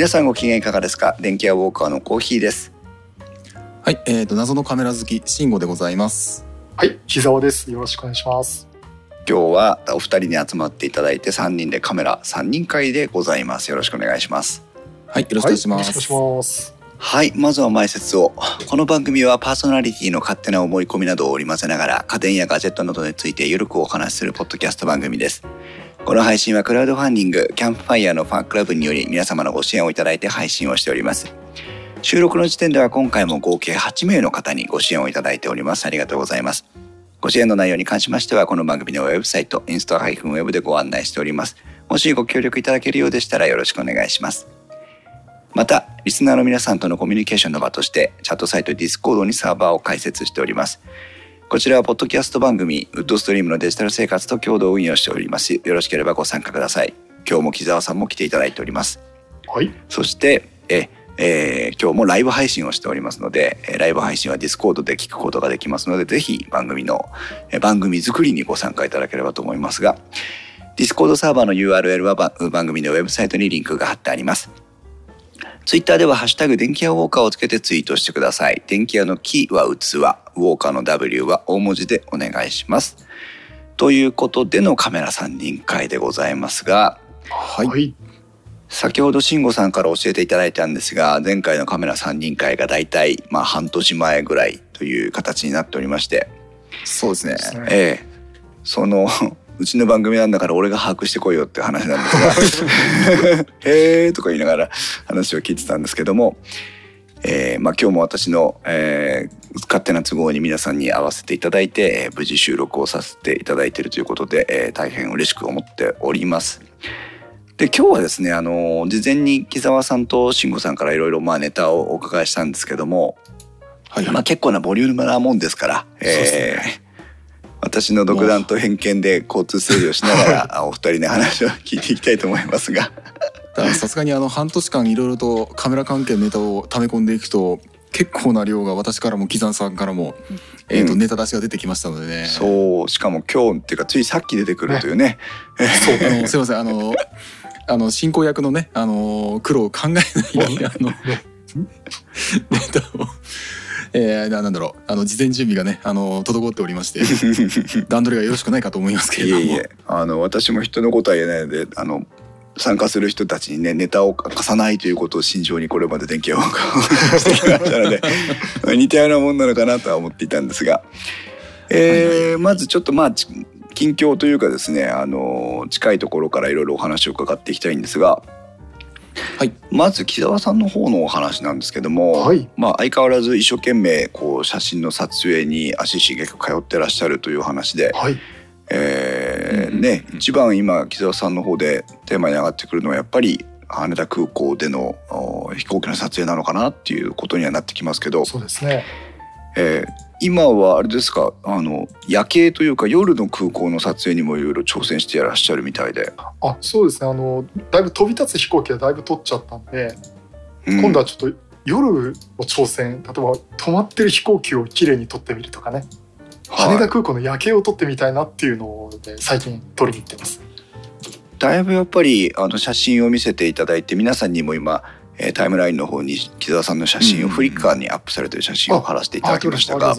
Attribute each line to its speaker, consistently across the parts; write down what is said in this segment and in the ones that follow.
Speaker 1: 皆さんご機嫌いかがですか？電気屋ウォーカーのコーヒーです
Speaker 2: はい、えー、と謎のカメラ好き慎吾でございます。
Speaker 3: はい、木澤です。よろしくお願いします。
Speaker 1: 今日はお二人に集まっていただいて3人でカメラ3人会でございますよろしくお願いします
Speaker 2: はい、よろしくお願いしま
Speaker 3: は
Speaker 2: す。
Speaker 3: よろしくお願いします。
Speaker 1: はいまずは前説をこの番組はパーソナリティの勝手な思い込みなどを織り交ぜながら家電やガジェットなどについてゆるくお話しするポッドキャスト番組ですこの配信はクラウドファンディングキャンプファイヤーのファンクラブにより皆様のご支援をいただいて配信をしております。収録の時点では今回も合計8名の方にご支援をいただいております。ありがとうございます。ご支援の内容に関しましてはこの番組のウェブサイトインストア -web でご案内しております。もしご協力いただけるようでしたらよろしくお願いします。またリスナーの皆さんとのコミュニケーションの場としてチャットサイト Discord にサーバーを開設しております。こちらはポッドキャスト番組ウッドストリームのデジタル生活と共同運用しております。よろしければご参加ください。今日も木澤さんも来ていただいております。
Speaker 3: はい、
Speaker 1: そしてええー今日もライブ配信をしておりますのでえーライブ配信は Discord で聞くことができますのでぜひ番組のえー番組作りにご参加いただければと思いますが Discord サーバーの URL はば番組のウェブサイトにリンクが貼ってありますツイッターではハッシュタグ電気屋ウォーカーをつけてツイートしてください。電気屋の木は器、ウォーカーの W は大文字でお願いします。ということでのカメラ3人会でございますが、
Speaker 2: はい、
Speaker 3: はい、
Speaker 1: 先ほど慎吾さんから教えていただいたんですが、前回のカメラ3人会がだいたいまあ半年前ぐらいという形になっておりまして、
Speaker 2: そうですね。
Speaker 3: ね
Speaker 1: ええそのうちの番組なんだから俺が把握してこいよって話なんですが「へえ」とか言いながら話を聞いてたんですけども、えーまあ、今日も私の、えー勝手な都合に皆さんに会わせていただいて、えー無事収録をさせていただいているということで、えー大変嬉しく思っております。で今日はですねあの事前に木澤さんと慎吾さんからいろいろまあネタをお伺いしたんですけども、
Speaker 2: はい、
Speaker 1: まあ、結構なボリュームなもんですから、
Speaker 2: そうですね。
Speaker 1: えー私の独断と偏見で交通整理をしながらあ お二人の話を聞いていきたいと思いますが。
Speaker 2: さすがにあの半年間いろいろとカメラ関係のネタを溜め込んでいくと結構な量が私からも木山さんからも、えーと
Speaker 1: うん
Speaker 2: ネタ出しが出てきましたのでね。
Speaker 1: そうしかも今日っていうかついさっき出てくるというね。
Speaker 2: あのすいませんあのあの進行役のねあの苦労を考えないあの ネタを。えー、ななんだろう。あの事前準備がねあの滞っておりまして 段取りがよろしくないかと思いますけれども。
Speaker 1: いえいえ。あの私も人のことは言えないのであの参加する人たちにねネタを貸さないということを心情にこれまで電気をしてきましたのでまあ 似たようなもんなのかなとは思っていたんですが、えーまずちょっとまあち近況というかですねあの近いところからいろいろお話を伺っていきたいんですが、
Speaker 2: はい。
Speaker 1: まず木澤さんの方のお話なんですけども、
Speaker 3: はい。
Speaker 1: まあ、相変わらず一生懸命こう写真の撮影に足しげく通ってらっしゃるという話で、
Speaker 3: はい、
Speaker 1: えー
Speaker 2: うんうん
Speaker 1: ね一番今木澤さんの方でテーマに上がってくるのはやっぱり羽田空港でのお飛行機の撮影なのかなっていうことにはなってきますけど、
Speaker 3: そうですね。
Speaker 1: えー今はあれですか？あの夜景というか夜の空港の撮影にもいろいろ挑戦していらっしゃるみたいで、
Speaker 3: あ、そうですね。あのだいぶ飛び立つ飛行機はだいぶ取っちゃったんで、
Speaker 1: うん
Speaker 3: 今度はちょっと夜を挑戦。例えば止まってる飛行機を綺麗に撮ってみるとかね。羽田
Speaker 1: はい
Speaker 3: 空港の夜景を撮ってみたいなっていうので最近撮りに行ってます。
Speaker 1: だいぶやっぱりあの写真を見せていただいて皆さんにも今、えータイムラインの方に木澤さんの写真を
Speaker 2: うん
Speaker 1: フリッカーにアップされてる写真を貼らせていただきましたが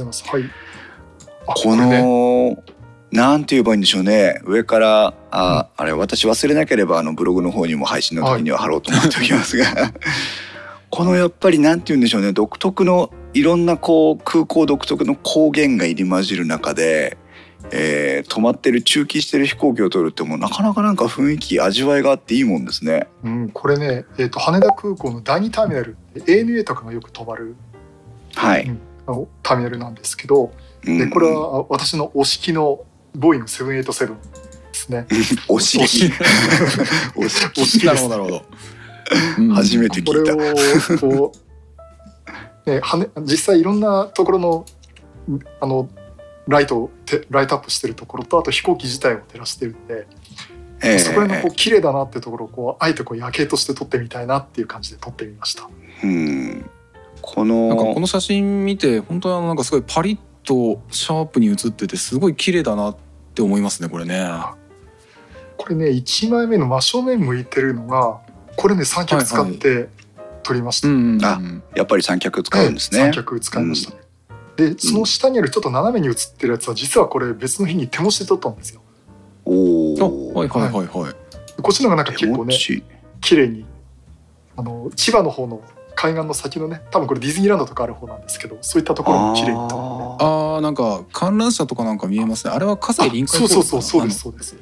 Speaker 1: このなんて言えばいいんでしょうね。上からあ、あれ私忘れなければあのブログの方にも配信の時には貼ろうと思っておきますが このやっぱりなんて言うんでしょうね。独特のいろんなこう空港独特の光源が入り混じる中で、えー止まってる中期してる飛行機を撮るってもうなかなかなんか雰囲気味わいがあっていいもんですね。
Speaker 3: うん、これね、えっ、と羽田空港の第二ターミナル、ANA とかがよく止まる
Speaker 1: はい。
Speaker 3: あのターミナルなんですけど、
Speaker 1: うん
Speaker 3: でこれはあ私の推し機のボーイング787ですね。推 し
Speaker 1: お尻
Speaker 3: 推し機です
Speaker 2: なるほどなるほど。うん
Speaker 1: 初めて
Speaker 3: これ
Speaker 1: 聞いた。
Speaker 3: をこう、ね、羽実際いろんなところのあのライトをてライトアップしてるところとあと飛行機自体を照らしてるんで、
Speaker 1: ええ
Speaker 3: そこら辺のこう綺麗だなっていうところをこうあえてこう夜景として撮ってみたいなっていう感じで撮ってみました。
Speaker 1: うんこ
Speaker 2: なんかこ
Speaker 1: の
Speaker 2: の写真見て本当はなんかすごいパリッとシャープに写っててすごい綺麗だなって思いますねこれね。
Speaker 3: これね1枚目の真正面向いてるのがこれね三脚使って撮りました、
Speaker 2: うんうん
Speaker 1: あやっぱり三脚使うんですね
Speaker 3: 三。脚使いましたね、でその下にあるちょっと斜めに写ってるやつは実はこれ別の日に手持ちで撮ったんですよ。
Speaker 1: お
Speaker 2: あ
Speaker 1: お。
Speaker 2: はいはいはいはい。
Speaker 3: こっちの方がなんか
Speaker 1: 手
Speaker 3: 結構ね。綺麗にあの千葉の方の海岸の先のね多分これディズニーランドとかある方なんですけどそういったところも綺麗に撮るんで
Speaker 1: あ
Speaker 2: あーなんか観覧車とかなんか見えますね。あれは葛西臨海
Speaker 3: そうそうそうそうですそうです。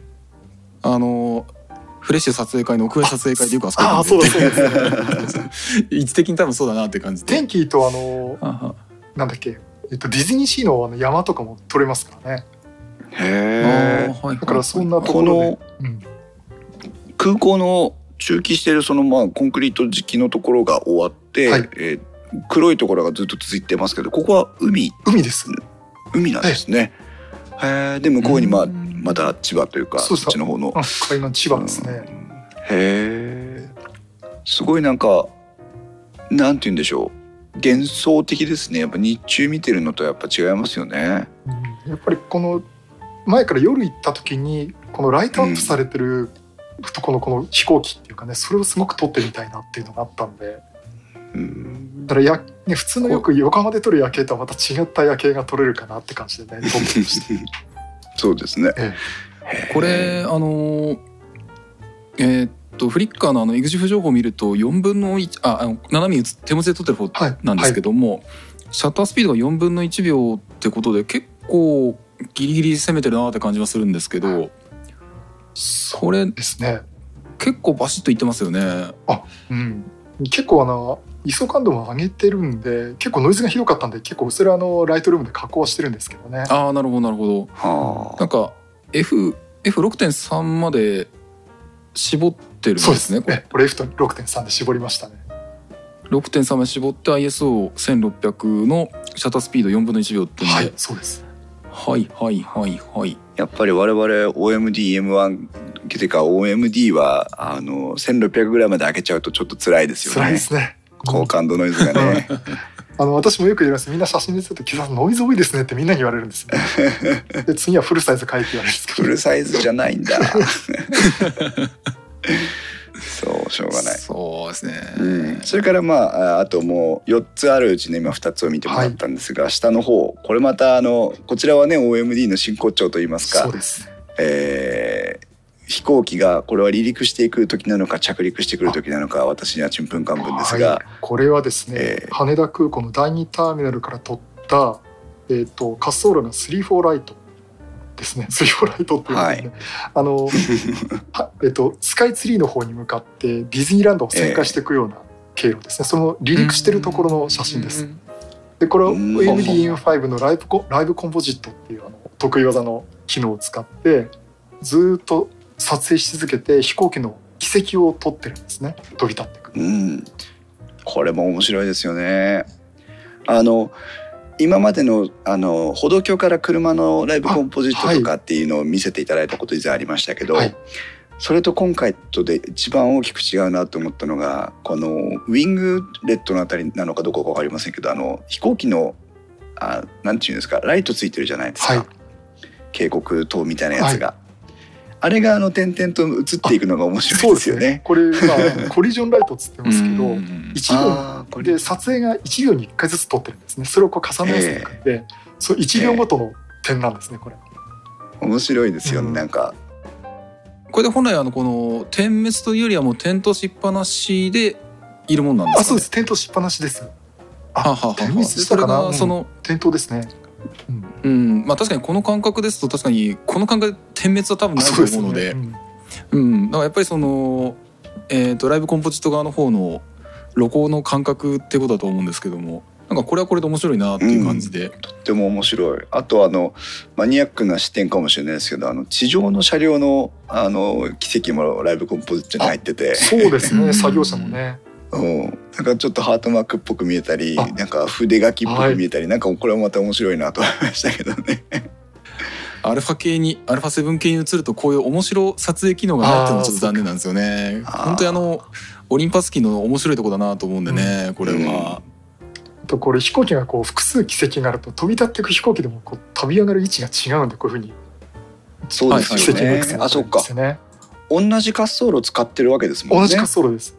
Speaker 2: あのフレッシュ撮影会の屋外撮影会でよくあそこ
Speaker 3: ああそうだそう
Speaker 2: だ
Speaker 3: です
Speaker 2: 位置的に多分そうだなって感じで。
Speaker 3: 天気とあのなんだっけ、えっと、ディズニーシーのあの山とかも撮れますからね。
Speaker 1: ー。へえ。
Speaker 3: だからそんなとこ
Speaker 1: こ
Speaker 3: ろで。
Speaker 1: の、
Speaker 3: うん、
Speaker 1: 空港の駐機してるそのまあコンクリート敷きのところが終わって、
Speaker 3: はい。
Speaker 1: えー黒いところがずっと続いてますけどここは海？
Speaker 3: 海です。
Speaker 1: 海なんですね。へえで向こうにまあ
Speaker 2: うん。
Speaker 1: また千葉というか
Speaker 3: そ
Speaker 1: っちの方の。
Speaker 3: あ海岸千葉ですね、
Speaker 1: うん。へえすごいなんかなんて言うんでしょう幻想的ですね。やっぱ日中見てるのとやっぱ違いますよね。
Speaker 3: うん。やっぱりこの前から夜行った時にこのライトアップされてる、このこの飛行機っていうかねそれをすごく撮ってみたいなっていうのがあったんで。
Speaker 1: うん。
Speaker 3: だからや、ね、普通のよく横浜で撮る夜景とはまた違った夜景が撮れるかなって感じでね 撮ってました
Speaker 1: そうですね。
Speaker 3: え
Speaker 1: へえ。
Speaker 2: これあのーえーっとフリッカーのあの EXIF 情報を見ると4分の1ああの斜めに写手持ちで撮ってる方
Speaker 3: はい。
Speaker 2: なんですけども、シャッタースピードが4分の1秒ってことで結構ギリギリ攻めてるなって感じはするんですけどこれ
Speaker 3: ですね、
Speaker 2: 結構バシッといってますよね。
Speaker 3: うん、結構あの ISO 感度も上げてるんで結構ノイズがひどかったんで結構それはあのライトルームで加工はしてるんですけどね。
Speaker 2: ああなるほどなるほど。
Speaker 1: はあ。
Speaker 2: なんか F F6.3 まで絞ってるん
Speaker 3: そうです。す
Speaker 2: でね。これ
Speaker 3: ねこれ F6.3 で絞りましたね。
Speaker 2: 6.3まで絞って ISO1600 のシャッタースピード4分の1秒っていう
Speaker 3: はいそうです。
Speaker 2: はいはいはいはい。
Speaker 1: やっぱり我々 OMDM1 てか OMD はあの1600ぐらいまで開けちゃうとちょっと辛いですよね。
Speaker 3: 辛いですね。
Speaker 1: 高感度ノイズがね
Speaker 3: あの私もよく言います。みんな写真で撮ると「木澤さんノイズ多いですね」ってみんなに言われるんですよ、ね、で次はフルサイズ書いて言われるんです。けど
Speaker 1: フルサイズじゃないんだ。そうしょうがない。
Speaker 2: そうですね。
Speaker 1: うん、それからまあああともう4つあるうちの今2つを見てもらったんですが、下の方。これまたあのこちらはね OMD の真骨頂といいますか。
Speaker 3: そう、です。
Speaker 1: えー飛行機がこれは離陸していく時なのか着陸してくる時なのか私にはちんぷんかんぷんですが、
Speaker 3: はい、これはですね、
Speaker 1: えー
Speaker 3: 羽田空港の第2ターミナルから撮った、えー、と滑走路の34ライトですね。34ライトっていうのはね、あのは、えー、とスカイツリーの方に向かってディズニーランドを旋回していくような経路ですね、その離陸してるところの写真です。でこれは
Speaker 1: うん。
Speaker 3: OMD-M5 のライブコライブコンポジットっていうあの得意技の機能を使ってずーっと撮影し続けて飛行機の軌跡を撮ってるんですね。飛び立ってくる。
Speaker 1: うん、これも面白いですよね。あの今までのあの歩道橋から車のライブコンポジットとかっていうのを見せていただいたこと以前ありましたけど、
Speaker 3: はい。
Speaker 1: それと今回とで一番大きく違うなと思ったのがこのウィングレッドのあたりなのかどうかわかりませんけどあの飛行機のあなんていうんですかライトついてるじゃないですか、
Speaker 3: はい。
Speaker 1: 警告灯みたいなやつが、あれがあの点々と映っていくのが面白
Speaker 3: そ
Speaker 1: いうでよね
Speaker 3: ね。。これ今 コリジョンライトっつってますけど、
Speaker 2: うん
Speaker 3: 一秒で撮影が1秒に1回ずつ撮ってるんですね。それをこう重ね合わせていくんで、そう1秒ごとの点なんですね。これ。
Speaker 1: 面白いですよね、
Speaker 3: うん
Speaker 1: なんか
Speaker 2: これで本来あのこの点滅というよりはもう点灯しっぱなしでいるもんなんですか、ね、
Speaker 3: あ、そうです。点灯しっぱなしです。
Speaker 2: はあはあはあ
Speaker 3: 点滅したかな？
Speaker 2: それがその、
Speaker 3: 点灯ですね。うん。
Speaker 2: うん、まあ確かにこの感覚ですと確かにこの感覚で点滅は多分ないと思うので。
Speaker 3: ん。
Speaker 2: うん、だからやっぱりその、えー、とライブコンポジット側の方の露光の感覚ってことだと思うんですけどもなんかこれはこれで面白いなっていう感じで、
Speaker 1: とっても面白い。あとあのマニアックな視点かもしれないですけどあの地上の車両のあの奇跡もライブコンポジットに入ってて。
Speaker 3: そうですね。
Speaker 2: うん。
Speaker 3: 作業者もね。
Speaker 1: うん、なんかちょっとハートマークっぽく見えたり
Speaker 3: あ。
Speaker 1: なんか筆書きっぽく見えたり、なんかこれはまた面白いなと思いましたけどね。
Speaker 2: アルファ系にアルファ7系に移るとこういう面白撮影機能がないっていうのはちょっと残念なんですよね。本当にあのオリンパス機の面白いとこだなと思うんでね、これは、
Speaker 3: あとこれ飛行機がこう複数軌跡があると飛び立っていく飛行機でもこう飛び上がる位置が違うんでこういうふうに。
Speaker 1: そうですよね。
Speaker 3: くつもあ
Speaker 1: そっか。同じ滑走路使ってるわけですもんね。
Speaker 3: 同じ滑走路です。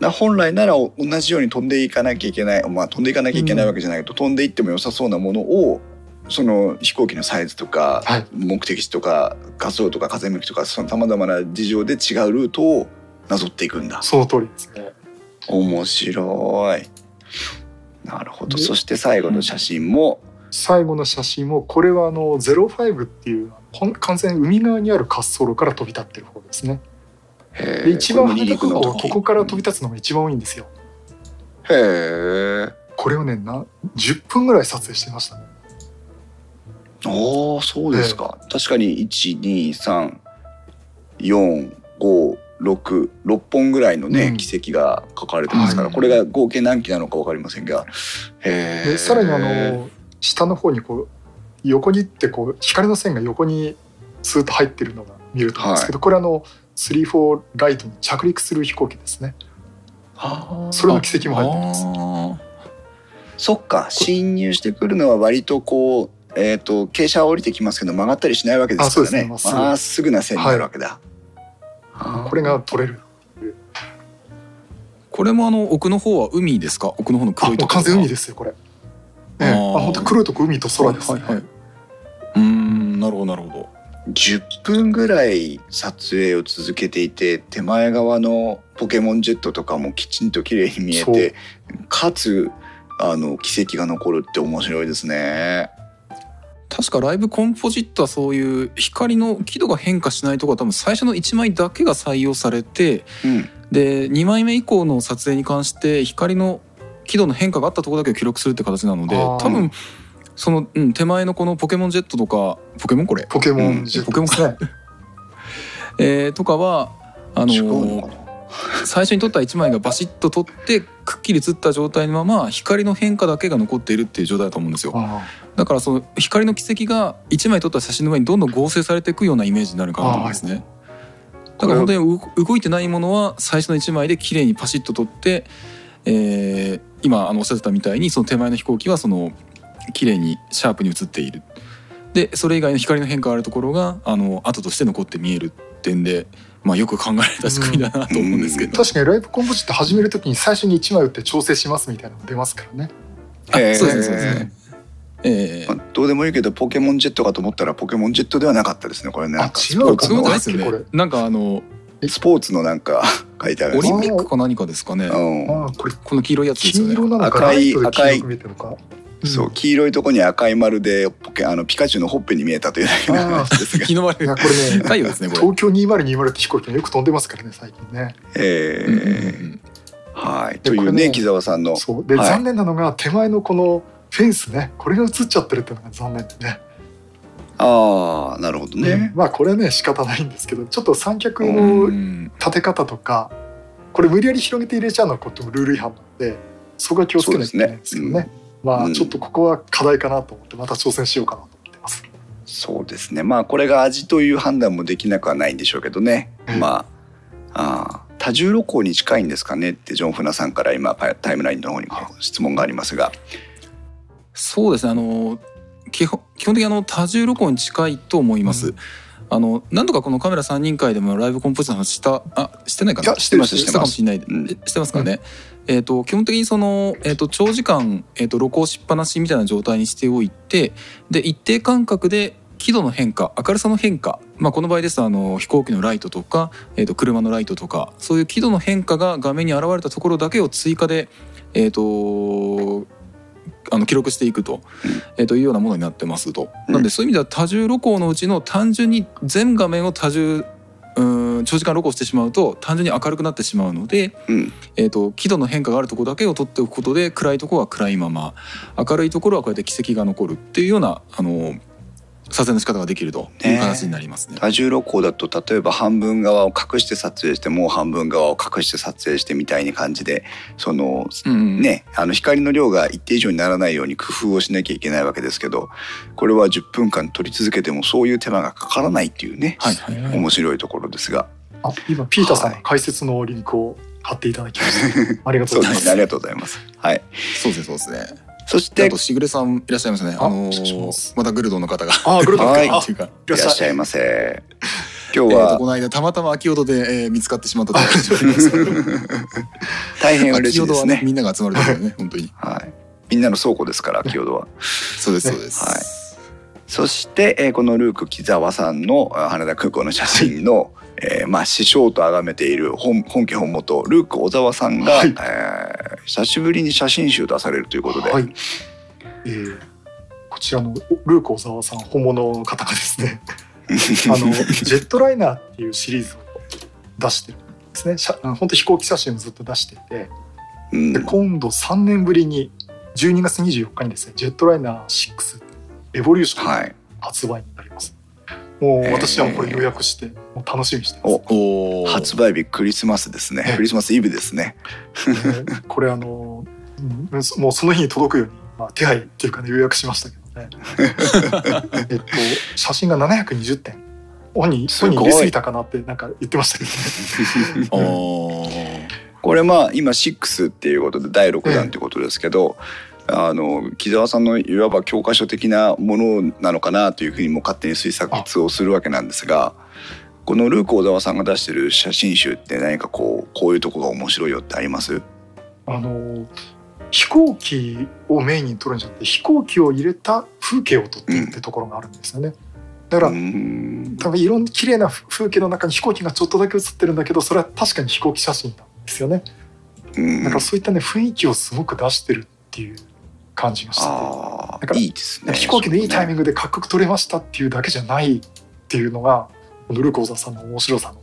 Speaker 1: だ本来なら同じように飛んでいかなきゃいけない、まあ、飛んでいかなきゃいけないわけじゃないけど、飛んでいっても良さそうなものをその飛行機のサイズとか、
Speaker 3: はい
Speaker 1: 目的地とか滑走路とか風向きとかそのさまざまな事情で違うルートをなぞっていくんだ。
Speaker 3: その通りですね。
Speaker 1: 面白い。なるほど。
Speaker 3: で
Speaker 1: そして最後の写真も、
Speaker 3: 最後の写真もこれはあの05っていう完全に海側にある滑走路から飛び立ってる方ですね。で一番
Speaker 1: これも離陸の時
Speaker 3: 離陸後ここから飛び立つのが一番多いんですよ。
Speaker 1: へえ。
Speaker 3: これをねな10分ぐらい撮影してましたね。
Speaker 1: ああそうですか、確かに1234566本ぐらいのね、
Speaker 3: うん。
Speaker 1: 軌跡が書かれてますから、
Speaker 2: はい。
Speaker 1: これが合計何機なのか分かりませんが。へえ
Speaker 3: でさらにあの下の方にこう横にってこう光の線が横にスーッと入ってるのが見えると思うんですけど、これあの34ライトに着陸する飛行機ですね。それの軌跡も入ってます。
Speaker 2: あ
Speaker 1: そっか。侵入してくるのは割とこうえっ、と傾斜は降りてきますけど曲がったりしないわけですからね。
Speaker 3: あそうですね。
Speaker 1: まっすぐ。な線になるわけだ、あー
Speaker 3: これが撮れる。
Speaker 2: ーこれもあの奥の方は海ですか？奥の方の
Speaker 3: あ
Speaker 2: 黒いとこ
Speaker 3: 完全海ですよこれ。ええ、あ
Speaker 2: あー
Speaker 3: 本当黒いとこ海と空です、ね。
Speaker 2: はいはいはい、うーんなるほどなるほど
Speaker 1: 10分ぐらい撮影を続けていて手前側のポケモンジェットとかもきちんと綺麗に見えてかつあの軌跡が残るって面白いですね。
Speaker 2: 確かライブコンポジットはそういう光の輝度が変化しないところは多分最初の1枚だけが採用されて
Speaker 1: うん、
Speaker 2: で2枚目以降の撮影に関して光の輝度の変化があったところだけを記録するって形なので多分その、うん、手前のこのポケモンジェットとかポケモンこれ、
Speaker 3: ポケモンジェットですね。
Speaker 2: えーとかはあのー
Speaker 1: な。
Speaker 2: 最初に撮った1枚がバシッと撮ってくっきり写った状態のまま光の変化だけが残っているっていう状態だと思うんですよ。
Speaker 3: あ
Speaker 2: だからその光の軌跡が1枚撮った写真の上にどんどん合成されていくようなイメージになるかなと思うんですね。だから本当に動動いてないものは最初の1枚で綺麗にパシッと撮って、えー今あのおっしゃってたみたいにその手前の飛行機はその綺麗にシャープに写っている。でそれ以外の光の変化があるところがあの後として残って見える点で、まあ、よく考えられた仕組みだなと思うんですけど、
Speaker 3: 確かにライブコンポジット始めるときに最初に1枚打って調整しますみたいなの出ますからね。
Speaker 2: あそうですねそうですね。えー。
Speaker 1: まあどうでもいいけどポケモンジェットかと思ったらポケモンジェットではなかったですねこれね。なんか
Speaker 3: あ違うか
Speaker 2: そういうことないですよ
Speaker 3: これ？
Speaker 2: ねなんかあの
Speaker 1: スポーツのなんか書いてある
Speaker 2: オリンピックか何かですかね。
Speaker 1: うん。
Speaker 3: これ
Speaker 2: この黄色いやつですよね。
Speaker 3: 金色なのか
Speaker 1: 赤い
Speaker 3: ライ
Speaker 1: そう黄色いとこに赤い丸でポケあのピカチュウのほっぺに見えたというだけの話ですが
Speaker 2: 日
Speaker 3: これね
Speaker 2: 太陽ですねこれ。
Speaker 3: 東京2020って飛行機がよく飛んでますからね最近ね。
Speaker 1: というね木澤さんの。
Speaker 3: そう。で、
Speaker 1: はい。
Speaker 3: 残念なのが手前のこのフェンスねこれが映っちゃってるっていうのが残念で。ね。
Speaker 1: ああなるほどね、
Speaker 3: まあこれはね仕方ないんですけどちょっと三脚
Speaker 2: う
Speaker 3: の
Speaker 2: ん。
Speaker 3: 立て方とかこれ無理やり広げて入れちゃうのはこっちもルール違反なのでそこは気をつけないといけないんですけどねまあちょっとここは課題かなと思ってまた挑戦しようかなと思ってます。
Speaker 1: そうですね。まあこれが味という判断もできなくはないんでしょうけどね、
Speaker 3: うん
Speaker 1: まああー多重露光に近いんですかねってジョン・フナさんから今パタイムラインの方に質問がありますが。
Speaker 2: そうですね。あの基本基本的にあの多重露光に近いと思います、
Speaker 3: うん
Speaker 2: あの何度かこのカメラ3人会でもライブコンポジトの話したあしてないかな？
Speaker 3: してる
Speaker 1: してます。
Speaker 2: してますかね、えっ、と基本的にその、えー、と長時間、えー、と露光しっぱなしみたいな状態にしておいてで一定間隔で輝度の変化明るさの変化、まあ、この場合ですとあの飛行機のライトとか、えー、と車のライトとかそういう輝度の変化が画面に現れたところだけを追加で、えー、とあの記録していくと,、えー、というようなものになってますと。
Speaker 1: うん。
Speaker 2: なんでそういう意味では多重露光のうちの単純に全画面を多重うん長時間露光してしまうと単純に明るくなってしまうので、
Speaker 1: うん。
Speaker 2: えー、と輝度の変化があるところだけを取っておくことで暗いところは暗いまま明るいところはこうやって軌跡が残るっていうようなあの撮影の仕方ができるという形になりますね。
Speaker 1: 多重露光だと例えば半分側を隠して撮影してもう半分側を隠して撮影してみたいな感じでその
Speaker 2: うんうん
Speaker 1: ねあの光の量が一定以上にならないように工夫をしなきゃいけないわけですけどこれは10分間撮り続けてもそういう手間がかからないっていうね、
Speaker 2: はいはいはい
Speaker 1: 面白いところですが
Speaker 3: あ今ピーターさん
Speaker 1: はい
Speaker 3: が解説のリンクを貼っていただきました。ありがと
Speaker 1: そうう
Speaker 3: ございますす。
Speaker 1: でねありがとうございます。はい、
Speaker 2: そうですねそうですね。
Speaker 1: そして
Speaker 2: であとしぐれさんいらっしゃいますね。
Speaker 3: あ
Speaker 2: あの
Speaker 3: 失礼しま
Speaker 2: たグルドの方が。
Speaker 3: あグルド
Speaker 1: はい
Speaker 2: いうか
Speaker 1: いらっしゃいませ。今日
Speaker 2: えーと
Speaker 1: は
Speaker 2: この間たまたま秋淀で、えー見つかってしまった
Speaker 1: 大変嬉しいですね。
Speaker 2: みんなが集まるところね本当に
Speaker 1: はい。みんなの倉庫ですから、清戸は。
Speaker 2: そうですそうです、
Speaker 1: はいそして、えーこのルーク木澤さんのあ羽田空港の写真の、えーまあ師匠と崇めている本本家本元ルーク小沢さんが、
Speaker 3: はい
Speaker 1: えー久しぶりに写真集出されるということで、
Speaker 3: はい。えーこちらのルーク小沢さん本物の方がですね あのジェットライナーっていうシリーズを出してるんですね本当飛行機写真をずっと出してて
Speaker 1: うん
Speaker 3: で今度3年ぶりに12月24日にですねジェットライナー6エボリューション
Speaker 1: はい。
Speaker 3: 発売もう私はこれ予約してもう楽しみにしてます、
Speaker 1: お
Speaker 2: おー。
Speaker 1: 発売日クリスマスですね。
Speaker 3: え。え。
Speaker 1: クリスマスイブですね。
Speaker 3: ねこれあのうんもうその日に届くように、まあ、手配っていうかね予約しましたけどね。えっと写真が720点。本人
Speaker 1: すごい。
Speaker 3: 本人入れすぎたかなってなんか言ってましたけどね。
Speaker 2: おー。
Speaker 1: これまあ今6っていうことで第6弾ということですけど、あの木澤さんのいわば教科書的なものなのかなというふうにも勝手に推察をするわけなんですがこのルーク小沢さんが出してる写真集って何かこうこういうとこが面白いよってあります？
Speaker 3: あの飛行機をメインに撮るんじゃなくて飛行機を入れた風景を撮ってるってところがあるんですよね。だから、
Speaker 1: うん
Speaker 3: 多分いろんな綺麗な風景の中に飛行機がちょっとだけ写ってるんだけどそれは確かに飛行機写真なんですよね。
Speaker 1: うん
Speaker 3: だからそういったね雰囲気をすごく出してるっていう感じがしてだから
Speaker 1: あいいですね。
Speaker 3: 飛行機のいいタイミン
Speaker 1: グ
Speaker 3: グでかっこよく撮れましたっていうだけじゃないっていうのがこのルーク・オザさんの面白さの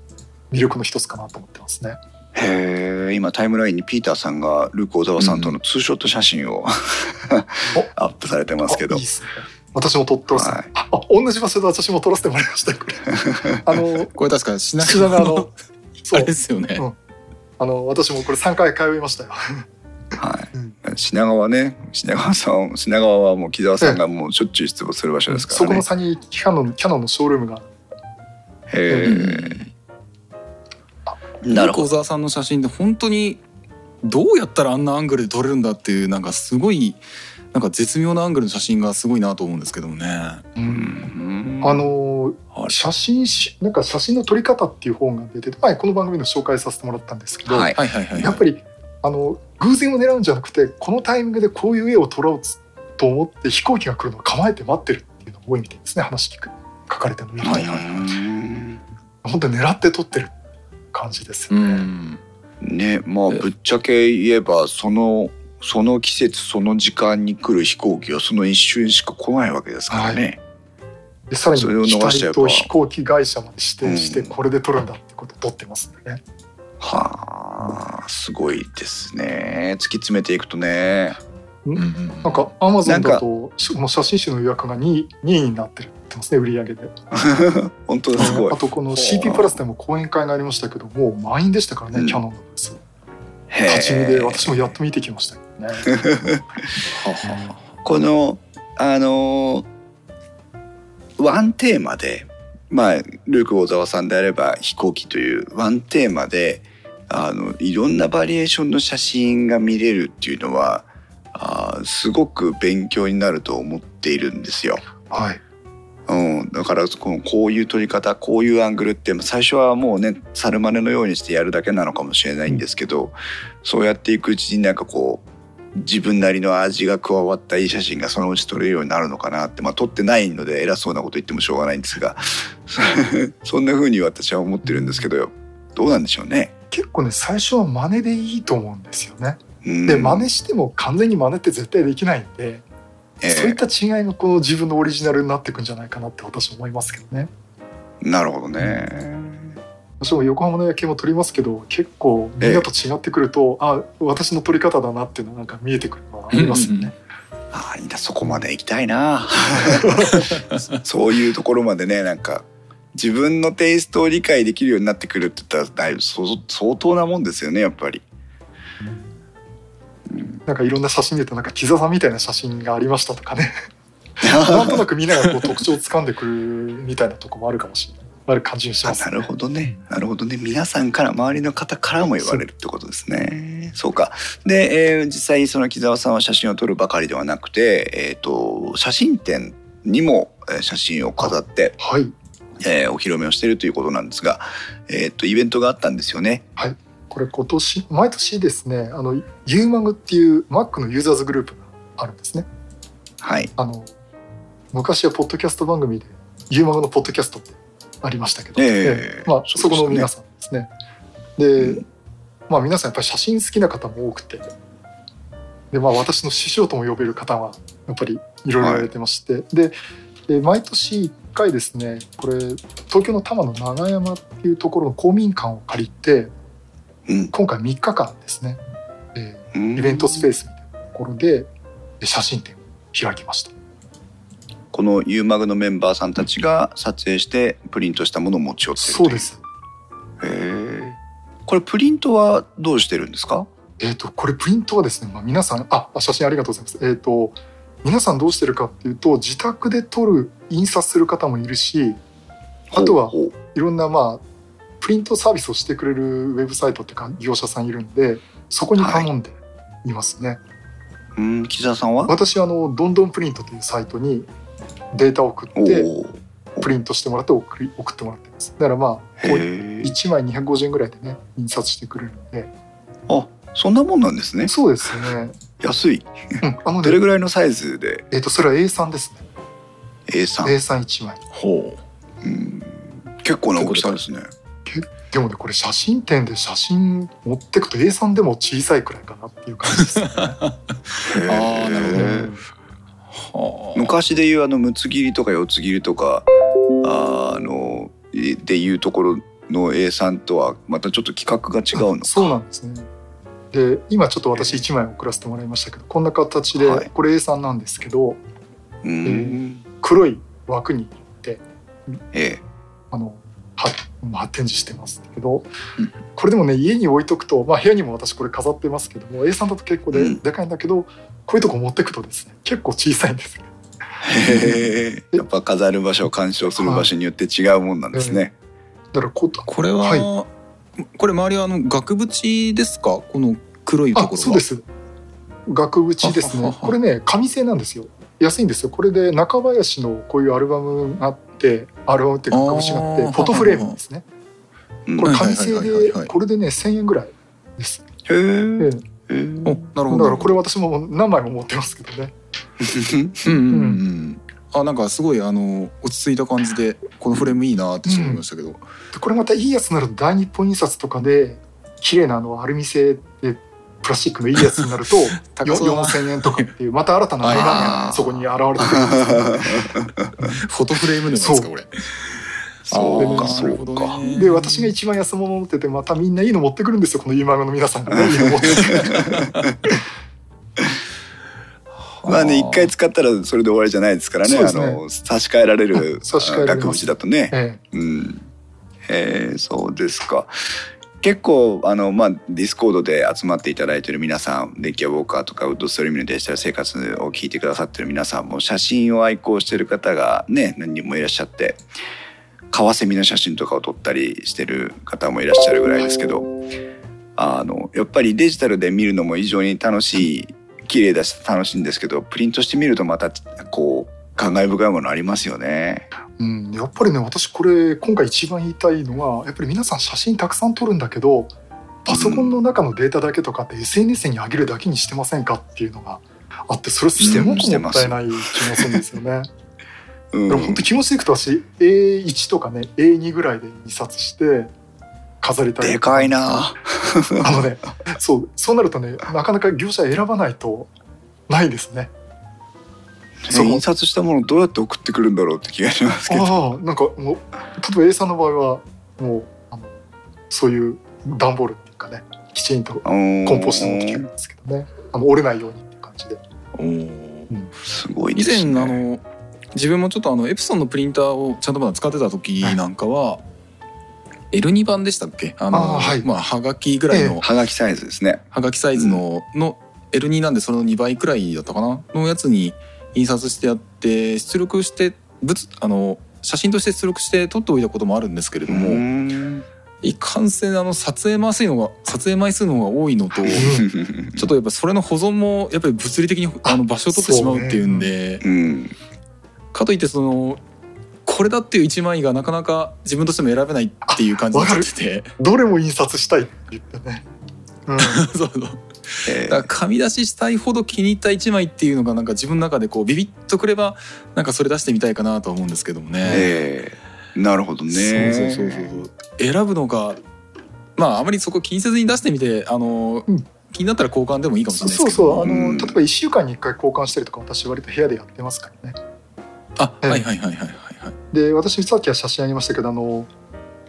Speaker 3: 魅力の一つかなと思ってますね。
Speaker 1: へえ今タイムラインにピーターさんがルーク小沢さんとのツーショット写真を、アップされてますけど。
Speaker 3: あいいね。私も撮ってます、ね
Speaker 1: はい。
Speaker 3: ああ同じ場所で私も撮らせてもらいましたよこれ。あの
Speaker 2: これ確か品
Speaker 3: 品川の
Speaker 2: あ
Speaker 3: そう
Speaker 2: れですよね、
Speaker 3: う。ん。あの私もこれ3回通いましたよ。
Speaker 1: はい
Speaker 3: うん
Speaker 1: 品川ね品川さん品川はもう木澤さんがもうしょっちゅう出没する場所ですか
Speaker 3: そこの
Speaker 1: らね。
Speaker 3: 差にキャノンキャノンのショールームが
Speaker 1: へ
Speaker 2: うん
Speaker 1: え。なるほど。
Speaker 2: 小沢さんの写真って本当にどうやったらあんなアングルで撮れるんだっていうなんかすごいなんか絶妙なアングルの写真がすごいなと思うんですけどもね。
Speaker 1: うん
Speaker 3: あの
Speaker 2: はい
Speaker 3: 写真しなんか写真の撮り方っていう本が出てて前この番組の紹介させてもらったんですけど、
Speaker 1: はい
Speaker 2: はいはいはい。
Speaker 3: やっぱりあの偶然を狙うんじゃなくてこのタイミングでこういう絵を撮ろうと思って飛行機が来るのを構えて待ってるっていうのが多いみたいですね話聞く。書かれて。るの見ると、
Speaker 2: はいはい
Speaker 3: 本当に狙って撮ってる感じですよね。
Speaker 1: ね。まあぶっちゃけ言えばそのその季節その時間に来る飛行機はその一瞬しか来ないわけですからね。
Speaker 3: でさらに
Speaker 1: それを
Speaker 3: 機体と飛行機会社まで指定してこれで撮るんだってことを撮ってますんでね。
Speaker 1: はあすごいですね。突き詰めていくとね。
Speaker 3: なんかアマゾンだ
Speaker 1: な
Speaker 3: としもう写真集の予約が 2, 2位になってるって言ってますね売り上げで。
Speaker 1: 本当だすごい
Speaker 3: あ。とこの CP プラスでも講演会がありましたけどもう満員でしたからね、
Speaker 1: うん
Speaker 3: キャノンのブース
Speaker 1: へ
Speaker 3: 立ち見で
Speaker 1: え。
Speaker 3: 私もやっと見てきましたけどね。
Speaker 1: このあのワンテーマでまあルーク小沢さんであれば飛行機というワンテーマであのいろんなバリエーションの写真が見れるっていうのはあーすごく勉強になると思っているんですよ。
Speaker 3: はい。
Speaker 1: うん、だからこのこういう撮り方こういうアングルって最初はもうね猿真似のようにしてやるだけなのかもしれないんですけど、そうやっていくうちになんかこう自分なりの味が加わったいい写真がそのうち撮れるようになるのかなってまあ撮ってないので偉そうなこと言ってもしょうがないんですが そんな風に私は思ってるんですけどどうなんでしょうね。
Speaker 3: 結構ね最初は真似でいいと思うんですよね。
Speaker 1: うん
Speaker 3: で真似しても完全に真似って絶対できないんで、
Speaker 1: ええ
Speaker 3: そういった違いがこの自分のオリジナルになっていくんじゃないかなって私は思いますけどね。
Speaker 1: なるほどね。
Speaker 3: 私も横浜の夜景も撮りますけど結構みんなと違ってくると、あ私の撮り方だなっていうのがなんか見えてくるのはありますよね。
Speaker 1: ああいいなそこまで行きたいな そういうところまでねなんか自分のテイストを理解できるようになってくるって言ったらだいぶ相相当なもんですよねやっぱり。
Speaker 3: なんかいろんな写真で言うとなんか木座さんみたいな写真がありましたとかね。なんとなくみんながこう特徴をつかんでくるみたいなとこもあるかもしれない。ある感じにします、
Speaker 1: あなるほどね。なるほどね。皆さんから周りの方からも言われるってことですね。そうか。で、えー実際その木澤さんは写真を撮るばかりではなくて、えー、と写真展にもえー写真を飾って
Speaker 3: はい
Speaker 1: えーお披露目をしているということなんですが、えーっとイベントがあったんですよね。
Speaker 3: これ今年毎年ですねあの UMAG っていう Mac のユーザーズグループがあるんですね。
Speaker 1: はい。
Speaker 3: あの昔はポッドキャスト番組で UMAG のポッドキャストってありましたけど、
Speaker 1: ええ。
Speaker 3: ええ。まあ、
Speaker 1: そ
Speaker 3: この皆さんですね。で、
Speaker 1: うん。
Speaker 3: まあ皆さんやっぱり写真好きな方も多くてでまあ私の師匠とも呼べる方はやっぱりいろいろ言われてまして、でで毎年1回ですね。これ東京の多摩の長山っていうところの公民館を借りて
Speaker 1: うん。
Speaker 3: 今回3日間ですね、え
Speaker 1: うん。
Speaker 3: ーイベントスペースみたいなところでえ写真展を開きました。
Speaker 1: この U マグのメンバーさんたちが撮影してプリントしたものを持ち寄ってる
Speaker 3: そうです。
Speaker 1: へえ。これプリントはどうしてるんですか？
Speaker 3: えっ、とこれプリントはですね、まあ、皆さんああ写真ありがとうございます。えっ、と皆さんどうしてるかっていうと自宅で撮る印刷する方もいるしあとはいろんなまあプリントサービスをしてくれるウェブサイトっていうか業者さんいるんでそこに頼んでいますね、
Speaker 1: ううん、木澤さんは？
Speaker 3: 私はあのどんどんプリントというサイトにデータを送ってプリントしてもらって送り送ってもらってます。だからまあ
Speaker 1: へ
Speaker 3: こう
Speaker 1: え。
Speaker 3: 1枚250円ぐらいでね印刷してくれるんで。
Speaker 1: あ、そんなもんなんですね。
Speaker 3: そうですね、
Speaker 1: 安い。
Speaker 3: うん、あの
Speaker 1: どれ
Speaker 3: ね
Speaker 1: ぐらいのサイズで？
Speaker 3: えっ、とそれは A3 ですね。A3？A31 枚。
Speaker 2: ほ
Speaker 1: う。ん、結構な大きさですね。
Speaker 3: でもねこれ写真展で写真持ってくと A3 でも小さいくらいかなっていう感じです、ね、
Speaker 1: へー。
Speaker 2: あーなるほど。
Speaker 3: うん
Speaker 2: はあ。
Speaker 1: 昔でいうあの六つ切りとか四つ切りとかあーあのでいうところの A3 とはまたちょっと規格が違うのか。
Speaker 3: そうなんですねで今ちょっと私1枚送らせてもらいましたけどこんな形で、
Speaker 1: はい
Speaker 3: これ A3 なんですけど
Speaker 1: うん。
Speaker 3: 黒い枠に
Speaker 1: ええ。
Speaker 3: あのはまあ展示してますけど、
Speaker 2: うん
Speaker 3: これでもね家に置いとくと、まあ、部屋にも私これ飾ってますけども A3 だと結構で,、
Speaker 1: うん
Speaker 3: でかいんだけどこういうとこ持ってくとですね結構小さいんですね
Speaker 1: へえ。やっぱ飾る場所鑑賞する場所によって違うもんなんですね。
Speaker 3: だからこう
Speaker 2: これは、
Speaker 3: は
Speaker 2: これ周りはあの額縁ですか？この黒いところは。
Speaker 3: あそうです。額縁ですね。これね紙製なんですよ。安いんですよ。これで中林のこういうアルバムがあってアルバムっていうか額縁があってフォトフレームですね。
Speaker 1: うん。
Speaker 3: これ
Speaker 2: はい
Speaker 3: 紙製でこれでね1000円ぐらいです。
Speaker 1: へえ。
Speaker 2: おなるほど。
Speaker 3: だからこれ私も何枚も持ってますけどね。
Speaker 2: うんうんうんあなんかすごいあの落ち着いた感じでこのフレームいいなって思いましたけど、
Speaker 3: でこれまたいいやつになると大日本印刷とかで綺麗なあのアルミ製でプラスチックのいいやつになると よ
Speaker 2: 高そうだな
Speaker 3: 4000円とかっていうまた新たな値段がそこに現れてくるんですよ
Speaker 2: フォトフレームですかこれ
Speaker 1: そうか
Speaker 2: あーなるほ
Speaker 1: そうか。
Speaker 2: どね
Speaker 3: で私が一番安物持っててまたみんないいの持ってくるんですよこの今の皆さんがねいいの持ってて
Speaker 1: まあね一回使ったらそれで終わりじゃないですからね。
Speaker 3: ね
Speaker 1: あの差し替えられる額縁だとね。
Speaker 3: え
Speaker 1: うん。へえそうですか。結構あのまあディスコードで集まっていただいてる皆さんデッキアウォーカーとかウッドストリームのデジタル生活を聞いてくださってる皆さんも写真を愛好してる方がね何人もいらっしゃってカワセミの写真とかを撮ったりしてる方もいらっしゃるぐらいですけどあのやっぱりデジタルで見るのも非常に楽しい綺麗だし楽しいんですけどプリントしてみるとまたこう感慨深いものありますよね。
Speaker 3: うん、やっぱりね私これ今回一番言いたいのはやっぱり皆さん写真たくさん撮るんだけどパソコンの中のデータだけとかって SNS に上げるだけにしてませんかっていうのがあってそれすごくもったいない気がするんですよね。
Speaker 1: うん
Speaker 3: でも本当気持ちでいくと私 A1 とかね A2 ぐらいで印刷して飾りたい
Speaker 1: でかいな。
Speaker 3: あのねそうそうなるとねなかなか業者選ばないとないですね。
Speaker 1: 印刷したものどうやって送ってくるんだろうって気がしますけど。
Speaker 3: ああなんかもう例えば A さんの場合はもうあのそういう段ボールっていうかねきちんと
Speaker 1: コ
Speaker 3: 梱包して持ってきるんですけどね。あの折れないようにっていう感じで。
Speaker 2: おー。
Speaker 1: すごい
Speaker 2: 以
Speaker 1: ですね。
Speaker 2: 前あの自分もちょっとあのエプソンのプリンターをちゃんとまだ使ってた時なんかは、L2 版でしたっけ？あの
Speaker 3: あーはい。
Speaker 2: まあはがきぐらいの
Speaker 1: はがきサイズですね。
Speaker 2: はがきサイズの,、の L2 なんでその2倍くらいだったかな？のやつに印刷してやって出力して物あの写真として出力して撮っておいたこともあるんですけれども、
Speaker 1: うん
Speaker 2: いかんせんあの撮影枚数のが撮影枚数の方が多いのと ちょっとやっぱそれの保存もやっぱり物理的にあの場所を取ってしまうっていうんで、
Speaker 1: うん。
Speaker 2: かといってそのコこれだっていう一枚がなかなか自分としても選べないっていう感じになってて
Speaker 3: どれも印刷したいって言ってね。うん、
Speaker 2: そうそう
Speaker 1: え
Speaker 2: だから紙出ししたいほど気に入った一枚っていうのがなんか自分の中でこうビビッとくればなんかそれ出してみたいかなとは思うんですけどもね。
Speaker 1: ええなるほどね。
Speaker 2: そうそうそうそう。選ぶのがまああまりそこ気にせずに出してみてあの、
Speaker 3: うん。
Speaker 2: 気になったら交換でもいいかもしれないです
Speaker 3: そう
Speaker 2: けど。
Speaker 3: そうあの、
Speaker 1: うん。
Speaker 3: 例えば1週間に1回交換したりとか私割と部屋でやってますからね。
Speaker 2: あ
Speaker 3: ええ
Speaker 2: はいはいはいはいはいはい。
Speaker 3: で私さっきは写真あげましたけどあの、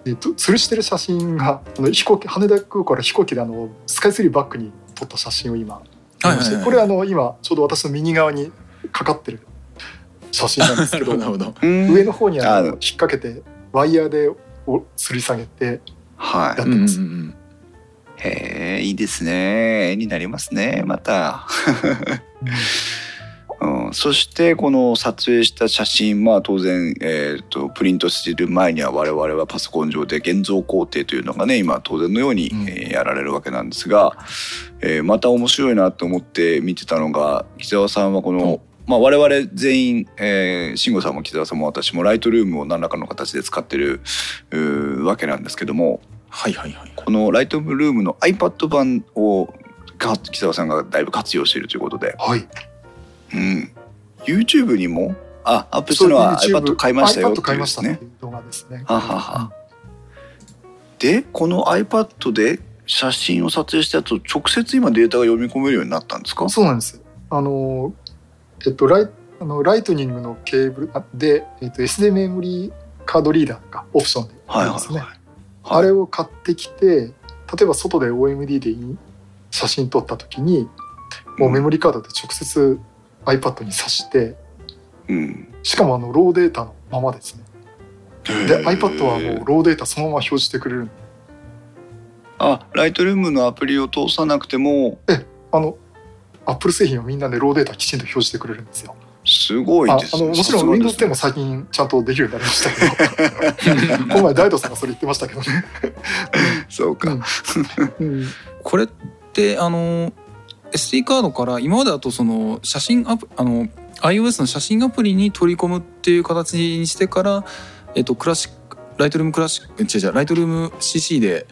Speaker 3: えっと、吊るしてる写真があの飛行機羽田空港から飛行機であのスカイツリーバックに撮った写真を今。
Speaker 2: はいはいはい。
Speaker 3: これあの今ちょうど私の右側にかかってる写真なんです
Speaker 2: な
Speaker 3: けど。上の方にあ
Speaker 1: あの
Speaker 3: の引っ掛けてワイヤーでお吊り下げて
Speaker 1: はい。
Speaker 3: やってます。
Speaker 2: うんうんうん
Speaker 1: へえいいですね。絵になりますねまた、うん、そしてこの撮影した写真まあ当然、えー、とプリントしている前には我々はパソコン上で現像工程というのがね今当然のように、
Speaker 3: うん。
Speaker 1: えーやられるわけなんですが、えーまた面白いなと思って見てたのが木澤さんはこの、まあ、我々全員、えー、慎吾さんも木澤さんも私もライトルームを何らかの形で使ってるわけなんですけども
Speaker 2: はいはいはい。
Speaker 1: このライトルームの iPad 版をか木澤さんがだいぶ活用しているということで、
Speaker 3: はい
Speaker 1: うん、YouTube にも？あアップしたのは iPad 買いましたよ
Speaker 3: iPad 買いましたって
Speaker 1: ね
Speaker 3: いう動画ですね。
Speaker 1: はははでこの iPad で写真を撮影したやつを直接今データが読み込めるようになったんですか？
Speaker 3: そうなんです。あのえっとライあのライトニングのケーブルあで、えっと、SD メモリーカードリーダーがオプションであ
Speaker 1: はいはい
Speaker 3: りますね。
Speaker 1: はい。
Speaker 3: あれを買ってきて例えば外で OMD で写真撮った時にもうメモリーカードで直接 iPad に挿して
Speaker 1: うん。
Speaker 3: しかもあのローデータのままですね。で iPad はもうローデータそのまま表示してくれるんで。
Speaker 1: あライトルームのアプリを通さなくても。
Speaker 3: あの Apple 製品はみんなでローデータきちんと表示してくれるんですよ。
Speaker 1: すごい
Speaker 3: あ
Speaker 1: ですね。
Speaker 3: あのもちろん Windows 10も最近ちゃんとできるようになりましたけど。この前ダイドさんがそれ言ってましたけどね。
Speaker 1: そうか、
Speaker 3: うん。
Speaker 2: これってあの SD カードから今までだとその写真アプあの iOS の写真アプリに取り込むっていう形にしてから、えっと、クラシックライトルームクラシック違う違うライトルーム CC で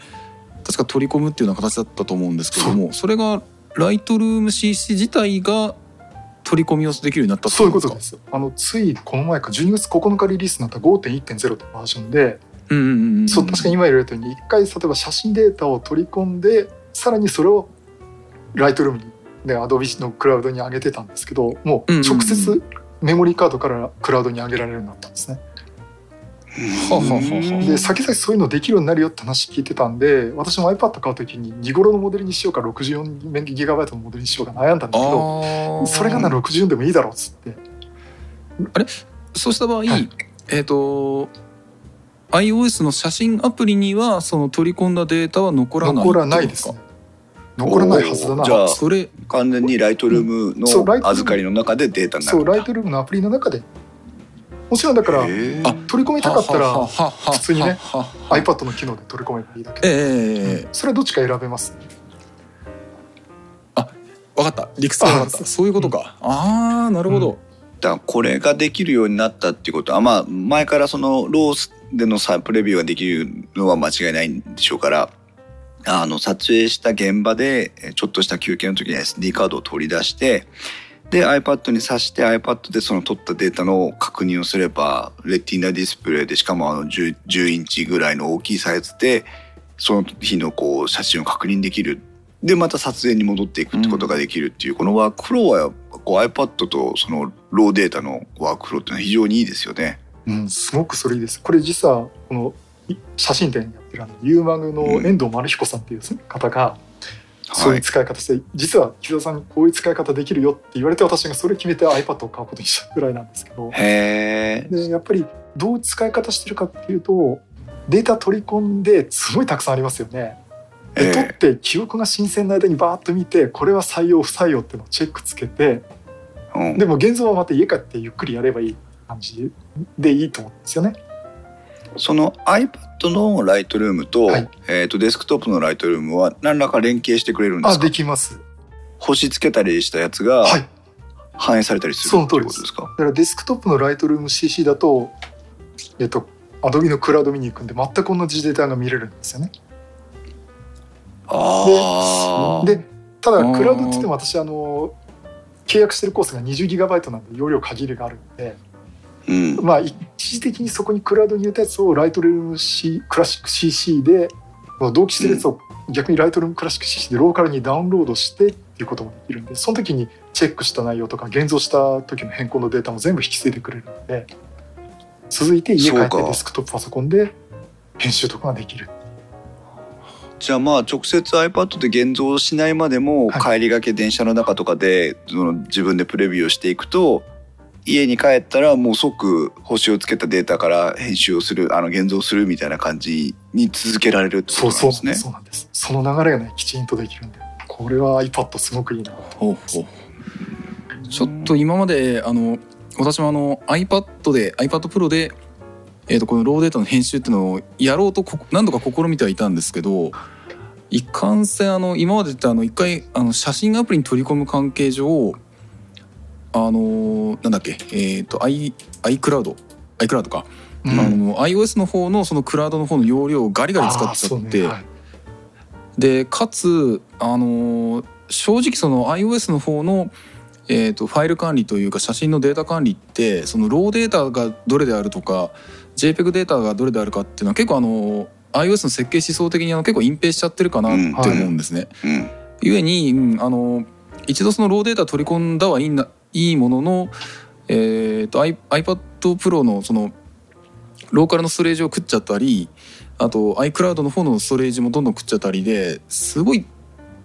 Speaker 2: 確か取り込むっていうような形だったと思うんですけどもそれがライトルーム CC 自体が取り込みをできるようになった
Speaker 3: そういうことです。あのついこの前か12月9日リリースになった5.1.0ってバージョンで、
Speaker 2: うんうんうんうん。
Speaker 3: そう確かに今言われたように一回例えば写真データを取り込んでさらにそれをライトルームにで Adobe のクラウドに上げてたんですけどもう直接メモリーカードからクラウドに上げられるようになったんですね。で先々そういうのできるようになるよって話聞いてたんで私も iPad 買う時に2頃のモデルにしようか 64GB のモデルにしようか悩んだんだけどそれがなら64でもいいだろうっつって。
Speaker 2: そうした場合、
Speaker 3: はい。
Speaker 2: えっ、と iOS の写真アプリにはその取り込んだデータは残らない
Speaker 3: 残らないですね残らないはずだな。
Speaker 1: じゃあ
Speaker 2: それ
Speaker 1: 完全にライトルームの預かりの中でデータになる
Speaker 3: そうライトルームのアプリの中で。もちろんだから取り込みたかったら
Speaker 2: 普
Speaker 3: 普通にね
Speaker 2: iPad
Speaker 3: の機能で取り込めばいいだけで、
Speaker 2: ええええ
Speaker 3: それはどっちか選べます？
Speaker 2: 分かった。理屈が分かっ
Speaker 3: あ
Speaker 2: たそういうことか。ああなるほど、
Speaker 1: だからこれができるようになったっていうこと。はまあ前からそのロースでのさプレビューができるのは間違いないんでしょうからあの撮影した現場でちょっとした休憩の時に SD カードを取り出してで iPad に挿して iPad でその撮ったデータの確認をすればレティナディスプレイでしかもあの 10, 10インチぐらいの大きいサイズでその日のこう写真を確認できるでまた撮影に戻っていくってことができるっていう、このワークフローはこう iPad とそのローデータのワークフローっていうのは非常にいいですよね。
Speaker 3: うんすごくそれいいですこれ実はこの写真展やってるあのユーマグの遠藤丸彦さんっていう方が、そういう使い方して、実は木田さんにこういう使い方できるよって言われて私がそれ決めて iPad を買うことにしたぐらいなんですけど。でやっぱりどう使い方してるかっていうとデータ取り込んですごいたくさんありますよね。で
Speaker 1: ええ
Speaker 3: 取って記憶が新鮮な間にバーッと見てこれは採用不採用っていうのをチェックつけて
Speaker 1: うん
Speaker 3: でも現像はまた家帰ってゆっくりやればいい感じでいいと思うんですよね。
Speaker 1: その iPad のライトルームと,、
Speaker 3: はい
Speaker 1: えー、とデスクトップのライトルームは何らか連携してくれるんです
Speaker 3: あ
Speaker 1: か
Speaker 3: できます。
Speaker 1: 星つけたりしたやつが
Speaker 3: はい。
Speaker 1: 反映されたりするって
Speaker 3: その通りです
Speaker 1: いうことですか、
Speaker 3: だからデスクトップのライトルーム CC だとえっと、アドビのクラウド見に行くんで全く同じデータが見れるんですよね。
Speaker 1: あ
Speaker 3: でただクラウドって言っても私あの契約してるコースが 20GB なんで容量限りがあるんで、
Speaker 1: うん。
Speaker 3: まあ一時的にそこにクラウドに入れたやつをライトルーム、C、クラシック CC で同期してるやつを逆にライトルームクラシック CC でローカルにダウンロードしてっていうこともできるんでその時にチェックした内容とか現像した時の変更のデータも全部引き継いでくれるので続いて家帰ってデスクトップパソコンで編集とかができる
Speaker 1: じゃあまあ直接 iPad で現像しないまでも
Speaker 3: は
Speaker 1: 帰りがけ電車の中とかでその自分でプレビューをしていくと家に帰ったらもう即星をつけたデータから編集をするあの現像するみたいな感じに続けられるってこ
Speaker 3: そうそう
Speaker 1: となんですね。
Speaker 3: そうなんです。その流れがねきちんとできるんでこれは iPad すごくいいな
Speaker 2: ほうほう。ちょっと今まであの私もあの iPad で iPad Pro で、えー、とこのローデータの編集っていうのをやろうとこ何度か試みてはいたんですけどいかんせんあの今までってあの一回あの写真アプリに取り込む関係上あのなんだっけ？えっ、と i iCloud iCloud か、
Speaker 3: うん。
Speaker 2: あの iOS の方のそのクラウドの方の容量をガリガリ使っちゃって、
Speaker 3: ねはい。
Speaker 2: でかつあのー正直その iOS の方の、えー、とファイル管理というか写真のデータ管理ってそのローデータがどれであるとか JPEG データがどれであるかっていうのは結構あの iOS の設計思想的にあの結構隠蔽しちゃってるかなって思うんですね。
Speaker 1: うん。
Speaker 2: ゆえに、うんあの一度そのローデータ取り込んだはいいんだいいものの、えー、と i- iPad Pro のそのローカルのストレージを食っちゃったりあと iCloud の方のストレージもどんどん食っちゃったりですごい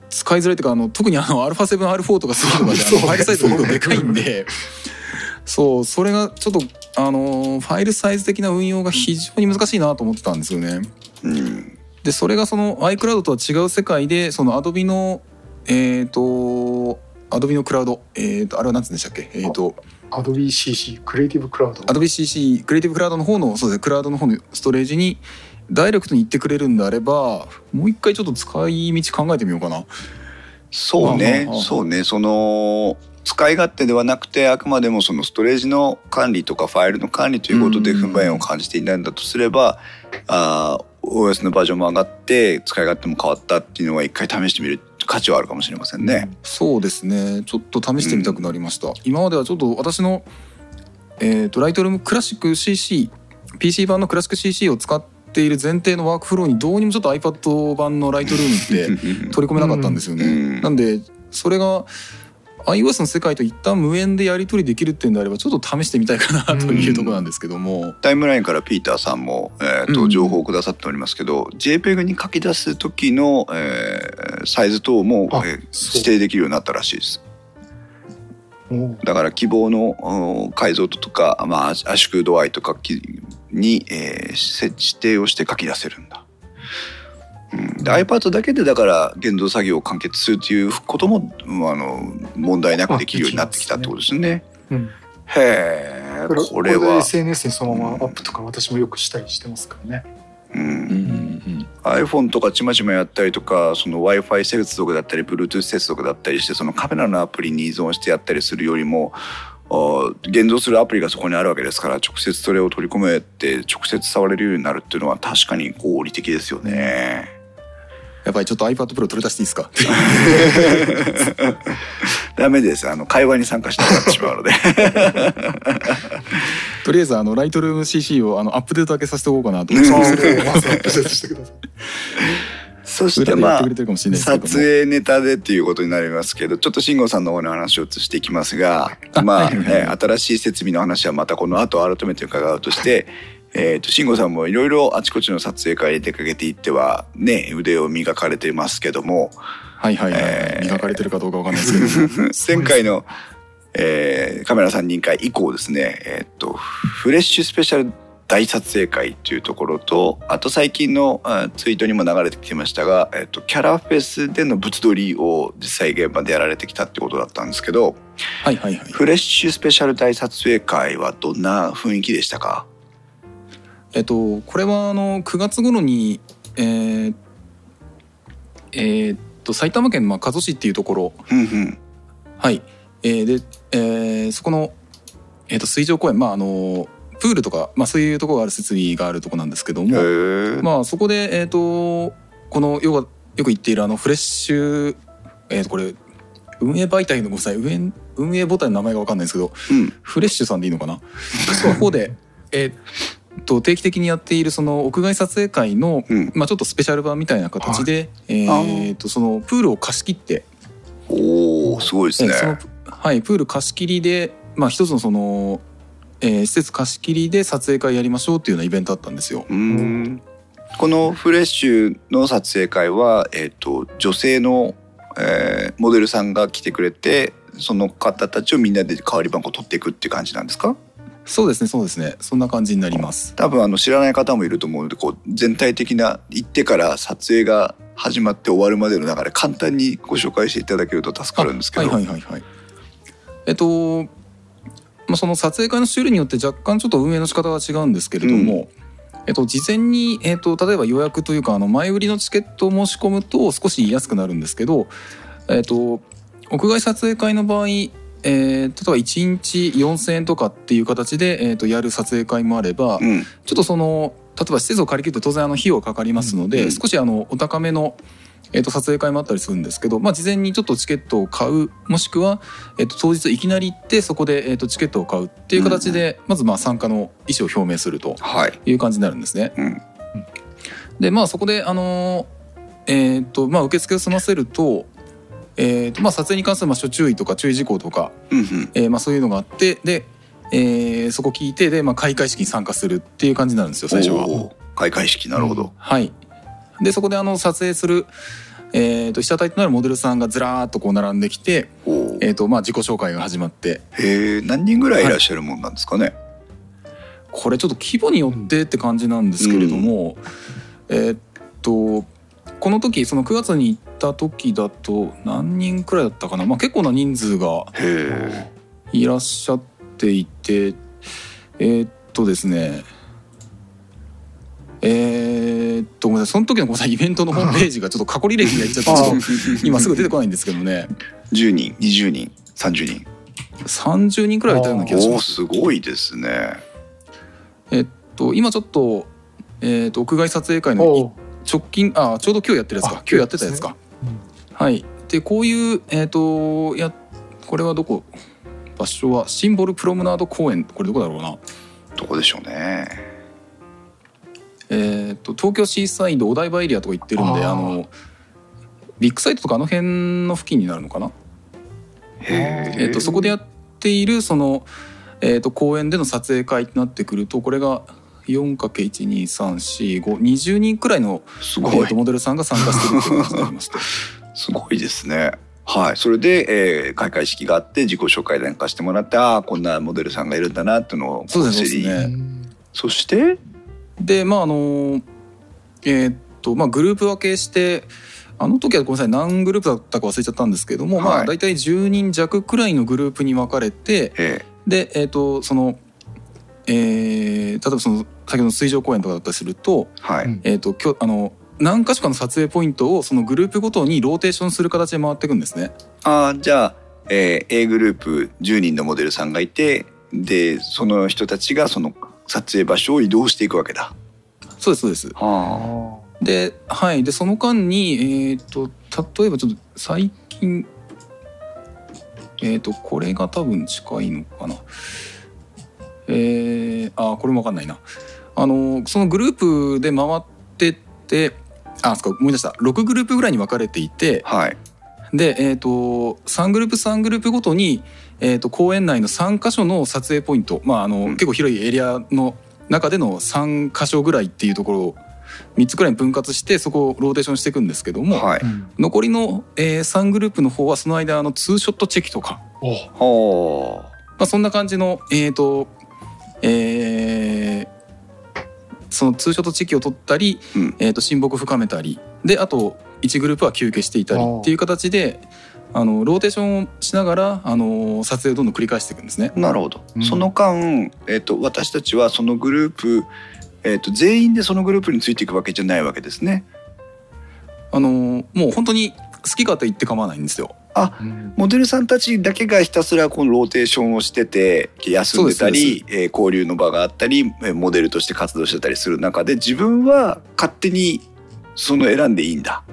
Speaker 2: 使いづらいというかあの特にあの α7R4 とかそういうのがね あの
Speaker 3: そう
Speaker 2: ファイルサイズが結構でかいんで。そうそれがちょっとあのファイルサイズ的な運用が非常に難しいなと思ってたんですよね。
Speaker 1: うん。
Speaker 2: でそれがその iCloud とは違う世界でその Adobe のえっ、と Adobe のクラウド。えっ、とあれは何つうんでしたっけ？えっ、と
Speaker 3: Adobe CC クリエイティブクラウド。
Speaker 2: Adobe CC クリエイティブクラウドの方のそうですねクラウドの方のストレージにダイレクトに行ってくれるんであればもう一回ちょっと使い道考えてみようかな。
Speaker 1: そうね
Speaker 2: ああああ
Speaker 1: そうねその使い勝手ではなくてあくまでもそのストレージの管理とかファイルの管理ということで
Speaker 2: うん。
Speaker 1: 不便を感じていないんだとすれば、あー OS のバージョンも上がって使い勝手も変わったっていうのは一回試してみる価値はあるかもしれませんね。
Speaker 2: そうですねちょっと試してみたくなりました、今まではちょっと私のえっ、とライトルームクラシック CC PC 版のクラシック CC を使っている前提のワークフローにどうにもちょっと iPad 版のライトルームって取り込めなかったんですよね。
Speaker 1: うん
Speaker 2: なんでそれが iOS の世界と一旦無縁でやり取りできるっていうんであればちょっと試してみたいかなというところなんですけども、
Speaker 1: タイムラインからピーターさんも、えーと
Speaker 2: うん
Speaker 1: 情報をくださっておりますけど、JPEG に書き出す時の、えーサイズ等も、
Speaker 3: あ
Speaker 1: え指定できるようになったらしいです。だから希望のうん解像度とか、まあ、圧縮度合いとかきに、えーせ指定をして書き出せるんだ。うん、で iPad だけでだから現像作業を完結するということも、うんあの問題なくできるようになってきたってことですね。
Speaker 3: うん
Speaker 1: へえ
Speaker 3: これ
Speaker 1: は、
Speaker 3: SNS にそのままアップとか私もよくしたりしてますからね。
Speaker 1: うん
Speaker 2: うんうん
Speaker 1: iPhone とかちまちまやったりとかその w i f i 接続だったり Bluetooth 接続だったりしてそのカメラのアプリに依存してやったりするよりもあ現像するアプリがそこにあるわけですから直接それを取り込めて直接触れるようになるっていうのは確かに合理的ですよね。
Speaker 2: やっぱりちょっと iPad Pro 取り出していいですか？
Speaker 1: ダメです。あの会話に参加しなくなってしまうので。
Speaker 2: とりあえずあのライトルーム CC をあのアップデートだけさせておこうかなと。思 って
Speaker 3: れをまずアップデートしてください。
Speaker 1: そしてまあ撮影ネタでっていうことになりますけどちょっと慎吾さんの方の話を移していきますが
Speaker 2: あ
Speaker 1: まあ、新しい設備の話はまたこの後改めて伺うとして。えー、と慎吾さんもいろいろあちこちの撮影会に出かけていってはね腕を磨かれてますけども
Speaker 2: はいはいはい、
Speaker 1: えー
Speaker 2: 磨かれてるかどうかわかんないですけど。
Speaker 1: 前回の、えーカメラ3人会以降ですね、えー、とフレッシュスペシャル大撮影会というところとあと最近のあツイートにも流れてきてましたが、えー、とキャラフェスでの物撮りを実際現場でやられてきたってことだったんですけど
Speaker 2: はいはいはい。
Speaker 1: フレッシュスペシャル大撮影会はどんな雰囲気でしたか？
Speaker 2: えっとこれはあの9月頃にえーえーっと埼玉県のまあ加須市っていうところ。
Speaker 1: うんうん。
Speaker 2: はい、えーで、えーそこの、えー、と水上公園まああのプールとか、まあ、そういうところがある設備があるところなんですけども、まあ、そこで、えーと、このよくよく言っているあのフレッシュ、えー、とこれ運営媒体のごめんなさい運営運営母体の名前が分かんないんですけど、
Speaker 1: うん、
Speaker 2: フレッシュさんでいいのかな？そこで、えー、と定期的にやっているその屋外撮影会の、うん、まあ、ちょっとスペシャル版みたいな形で、はい、えー、とそのプールを貸し切って。
Speaker 1: おおすごいですね。
Speaker 2: はい、プール貸し切りで、まあ、一つのその、えー、施設貸し切りで撮影会やりましょうっていうようなイベントだったんですよ。
Speaker 1: うん。このフレッシュの撮影会は、えーと、女性の、えー、モデルさんが来てくれてその方たちをみんなで代わり番号取っていくっていう感じなんですか？
Speaker 2: そうですねそうですね。そんな感じになります。
Speaker 1: 多分あの知らない方もいると思うのでこう全体的な行ってから撮影が始まって終わるまでの流れ簡単にご紹介していただけると助かるんですけど。
Speaker 2: はいはいはいはい。えっとまあその撮影会の種類によって若干ちょっと運営の仕方は違うんですけれども、うん。えっと、事前に、えっと、例えば予約というかあの前売りのチケットを申し込むと少し安くなるんですけど、えっと、屋外撮影会の場合えー、例えば1日4,000円とかっていう形で、えー、とやる撮影会もあれば、
Speaker 1: うん、
Speaker 2: ちょっとその例えば施設を借り切ると当然あの費用かかりますので、うん、少しあのお高めの、えー、と撮影会もあったりするんですけど、まあ、事前にちょっとチケットを買うもしくは、えー、と当日いきなり行ってそこで、えー、とチケットを買うっていう形で、まずまあ参加の意思を表明するとい。う感じになるんですね。
Speaker 1: はい、
Speaker 2: でまあそこであのえーとまあ、受付を済ませるとえーとまあ、撮影に関するまあ諸注意とか注意事項とか、
Speaker 1: うんうん、
Speaker 2: えー、まあ、そういうのがあってで、えー、そこ聞いてで、まあ、開会式に参加するっていう感じになるんですよ最初は。
Speaker 1: 開会式なるほど、うん、
Speaker 2: はい。でそこであの撮影する、えーと、被写体となるモデルさんがずらーっとこう並んできて、えーとまあ、自己紹介が始まって。
Speaker 1: へえ何人ぐらいいらっしゃるもんなんですかね、はい、
Speaker 2: これちょっと規模によってって感じなんですけれども、うん、えっとこの時その9月に行った時だと何人くらいだったかな、まあ、結構な人数がいらっしゃっていてえー、っとですね。えー、っとごめんなさい。その時のごめんなさい。イベントのホームページがちょっと過去履歴がいっちゃってちょっと今すぐ出てこないんですけどね。
Speaker 1: 10人20人30人
Speaker 2: 30人くらいいたような気がします。
Speaker 1: すごいですね。
Speaker 2: えっと今ちょっと,、えー、っと屋外撮影会の直近あちょうど今日やってるやつか。今日やってたやつか、はい。でこういうえっ、ー、とやこれはどこ？場所はシンボルプロムナード公園。これどこだろうな？
Speaker 1: どこでしょうね。
Speaker 2: えっ、と東京シーサイドお台場エリアとか行ってるんであのビッグサイトとかあの辺の付近になるのかな？えー、とそこでやっているその、えー、と公園での撮影会となってくるとこれが 4×1234520 人くらいのすごい、えー、とモデルさんが参加してるという感じになります
Speaker 1: すごいですね。はい、それで、えー、開会式があって自己紹介なんかしてもらってああこんなモデルさんがいるんだなっていうのを
Speaker 2: そうですね。
Speaker 1: そして？
Speaker 2: でまああのえー、っとまあグループ分けしてあの時はごめんなさい何グループだったか忘れちゃったんですけども、はい、まあ大体10人弱くらいのグループに分かれて、
Speaker 1: え
Speaker 2: でえー、っとそのえー、例えばその先ほどの水上公園とかだったりすると,、
Speaker 1: はい。
Speaker 2: えーと、きょあの何か所かの撮影ポイントをそのグループごとにローテーションする形で回っていくんですね。
Speaker 1: あじゃあ、えー、A グループ10人のモデルさんがいてでその人たちがその撮影場所を移動していくわけだ。
Speaker 2: そうですそうです。
Speaker 1: は
Speaker 2: あ、で,、はい、でその間に、えーと、例えばちょっと最近えっ、ー、とこれが多分近いのかな。えー、あこれも分かんないなあのそのグループで回ってってあそか思い出した。6グループぐらいに分かれていて、
Speaker 1: はい、
Speaker 2: で、えーと、3グループ3グループごとに、えーと、公園内の3か所の撮影ポイント、まああの、うん、結構広いエリアの中での3か所ぐらいっていうところを3つくらいに分割してそこをローテーションしていくんですけども、
Speaker 1: はい、
Speaker 2: 残りの、えー、3グループの方はその間あのツーショットチェキとか、
Speaker 1: ま
Speaker 2: あ、そんな感じの、えーとえー、そのツーショット地域を取ったり、
Speaker 1: うん、
Speaker 2: えー、と親睦深めたりであと1グループは休憩していたりっていう形であのローテーションをしながらあの撮影をどんどん繰り返していくんですね。
Speaker 1: なるほど、うん、その間、えーと、私たちはそのグループ、えーと、全員でそのグループについていくわけじゃないわけですね。
Speaker 2: あのもう本当に好き勝手言って構わないんですよ。
Speaker 1: あモデルさんたちだけがひたすらこのローテーションをしてて休んでたり、えー、交流の場があったりモデルとして活動してたりする中で自分は勝手にその選んでいいんだ。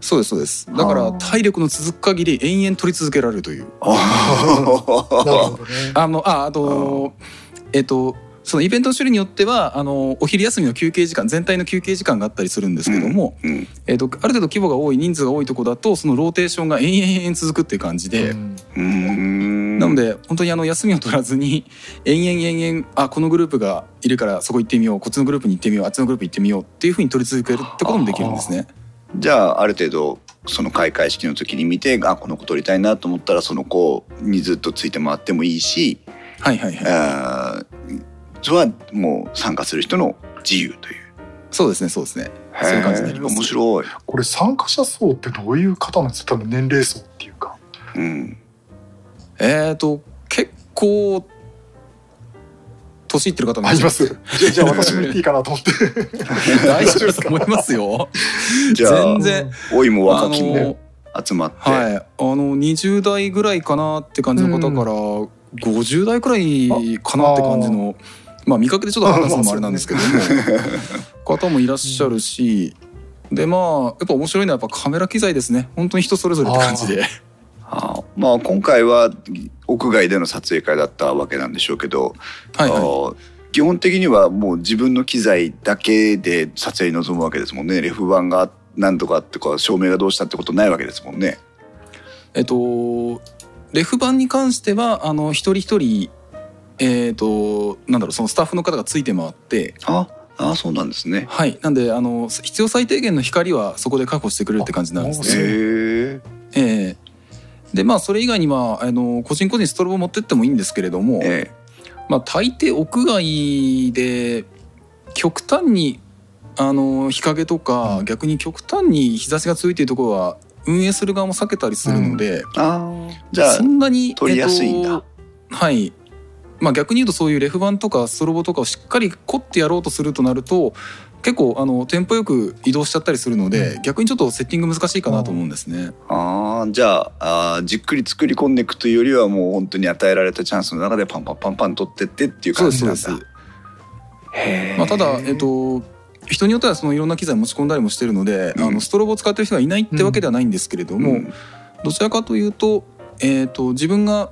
Speaker 2: そうですそうです。だから体力の続く限り延々撮り続けられるというあのああとえっ、とそのイベントの種類によってはあのお昼休みの休憩時間全体の休憩時間があったりするんですけども、うんうん、えーと、ある程度規模が多い人数が多いとこだとそのローテーションが延々延々続くっていう感じで、うん、なので本当にあの休みを取らずに延々延々あこのグループがいるからそこ行ってみようこっちのグループに行ってみようあっちのグループ行ってみようっていうふうに取り続けるってこともできるんですね。
Speaker 1: じゃあある程度その開会式の時に見てあこの子取りたいなと思ったらその子にずっとついて回ってもいいし、
Speaker 2: はいはいは
Speaker 1: い、はもう参加する人の自由という。
Speaker 2: そうですねそうですね。そういう感じになります。
Speaker 1: 面白い。
Speaker 3: これ参加者層ってどういう方なんですか？多分年齢層っていうか。
Speaker 1: うん。
Speaker 2: えっ、ー、と結構年いってる方
Speaker 3: もいます。じゃあ私も言っていいかなと思って。
Speaker 2: 大丈夫だと思いますよ。じゃあ全然
Speaker 1: 老いも若きも集まって。
Speaker 2: はい。あの20代ぐらいかなって感じの方から、50代くらいかなって感じの。まあ見かけでちょっと話すのもあれなんですけど も方もいらっしゃるし、でまあやっぱ面白いのはやっぱカメラ機材ですね本当に人それぞれって感じで。
Speaker 1: あまあ今回は屋外での撮影会だったわけなんでしょうけど、はいはい、基本的にはもう自分の機材だけで撮影に臨むわけですもんねレフ板が何とかってか照明がどうしたってことないわけですもんね。
Speaker 2: えっとレフ板に関してはあの一人一人えっ、ー、となんだろうそのスタッフの方がついて回って
Speaker 1: ああそうなんですね。
Speaker 2: はい。なんであの必要最低限の光はそこで確保してくれるって感じなんですね。へえー、でまあそれ以外にはあの個人個人ストロボ持ってってもいいんですけれども、えー、まあ大抵屋外で極端にあの日陰とか、うん、逆に極端に日差しが強いというところは運営する側も避けたりするので、うん、
Speaker 1: あじゃあそんなに取りやすいんだ、え
Speaker 2: ー、はいまあ、逆に言うとそういうレフ板とかストロボとかをしっかり凝ってやろうとするとなると結構あのテンポよく移動しちゃったりするので、うん、逆にちょっとセッティング難しいかなと思うんですね。
Speaker 1: ああじゃああじっくり作り込んでいくというよりはもう本当に与えられたチャンスの中でパンパンパンパン取ってってっていう感じなんだ。そうです
Speaker 2: まあ、ただ、えっと、人によってはそのいろんな機材持ち込んだりもしてるので、うん、あのストロボを使ってる人がいないってわけではないんですけれども、うん、どちらかというと,、えーと自分が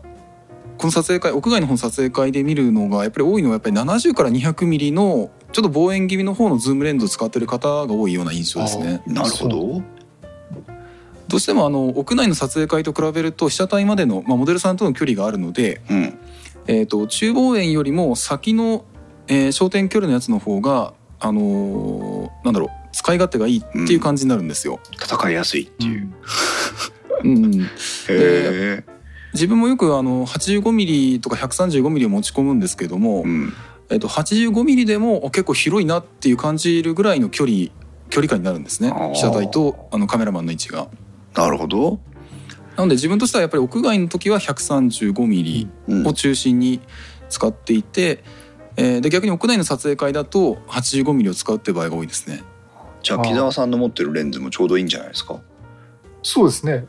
Speaker 2: この撮影会屋外の方の撮影会で見るのがやっぱり多いのはやっぱり70から200ミリのちょっと望遠気味の方のズームレンズを使ってる方が多いような印象ですね。
Speaker 1: なるほど
Speaker 2: どうしてもあの屋内の撮影会と比べると被写体までの、まあ、モデルさんとの距離があるので、うん、えーと、中望遠よりも先の、えー、焦点距離のやつの方が、あのー、なんだろう使い勝手がいいっていう感じになるんですよ。
Speaker 1: うん、戦いやすいっていう。
Speaker 2: うん、で自分もよくあの85ミリとか135ミリを持ち込むんですけども、うん、えっと、85ミリでも結構広いなっていう感じるぐらいの距離距離感になるんですね。被写体とあのカメラマンの位置が。
Speaker 1: なるほど。
Speaker 2: なので自分としてはやっぱり屋外の時は135ミリを中心に使っていて、うん、えー、で逆に屋内の撮影会だと85ミリを使うって場合が多いですね。
Speaker 1: じゃあ木澤さんの持ってるレンズもちょうどいいんじゃないですか？
Speaker 3: そうですね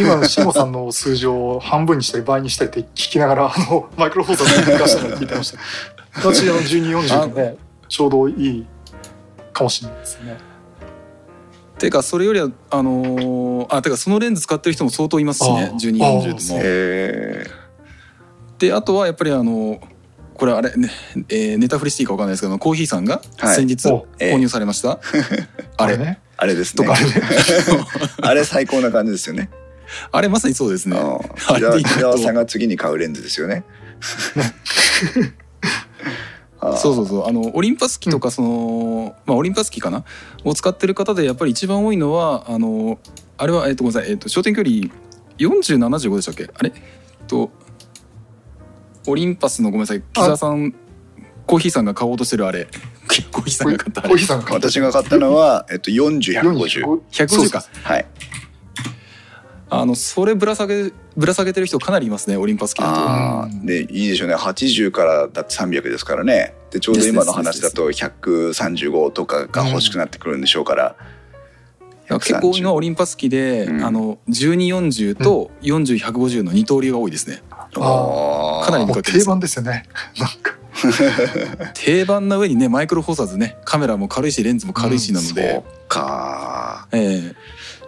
Speaker 3: 今の慎吾さんの数字を半分にしたり倍にしたりって聞きながらあのマイクロフォーザーで出したのを聞いてました。私の1240でね。ちょうどいいかもしれないですね。
Speaker 2: ていうかそれよりはあのー、あてかそのレンズ使ってる人も相当いますしね1240でも。へであとはやっぱりあのこれあれね、えー、ネタフリシティか分かんないですけどコーヒーさんが先日購入されました、はい
Speaker 1: あれ。ね。あれですね。あれ最高な感じですよね
Speaker 2: あれまさにそうですね。あ
Speaker 1: れでさんが次に買うレンズですよね。
Speaker 2: そうそうそう。あのオリンパス機とかその、まあオリンパス機かなを使ってる方でやっぱり一番多いのはあのあれはえっとごめんなさい。えっと焦点距離4075でしたっけ？あれ？えっとオリンパスのごめんなさい。木澤さんコーヒーさんが買おうとしてるあれ。コーヒーさんが買ったあれ。
Speaker 1: 私が買ったのはえっと40150
Speaker 2: 150か。
Speaker 1: はい
Speaker 2: あのそれぶら下げぶら下げてる人かなりいますねオリンパス系だ
Speaker 1: と。でいいでしょうね。80からだって300ですからね。でちょうど今の話だと135とかが欲しくなってくるんでしょうから、
Speaker 2: 結構多いのはオリンパス機で、
Speaker 1: うん。
Speaker 2: あの1240と40150の二刀流が多いですね。
Speaker 1: あー。
Speaker 2: かなり
Speaker 3: 定番ですよね。なんか。
Speaker 2: 定番な上にねマイクロフォーサーズねカメラも軽いしレンズも軽いしなの
Speaker 1: そ
Speaker 2: で、
Speaker 1: うか。
Speaker 2: ええ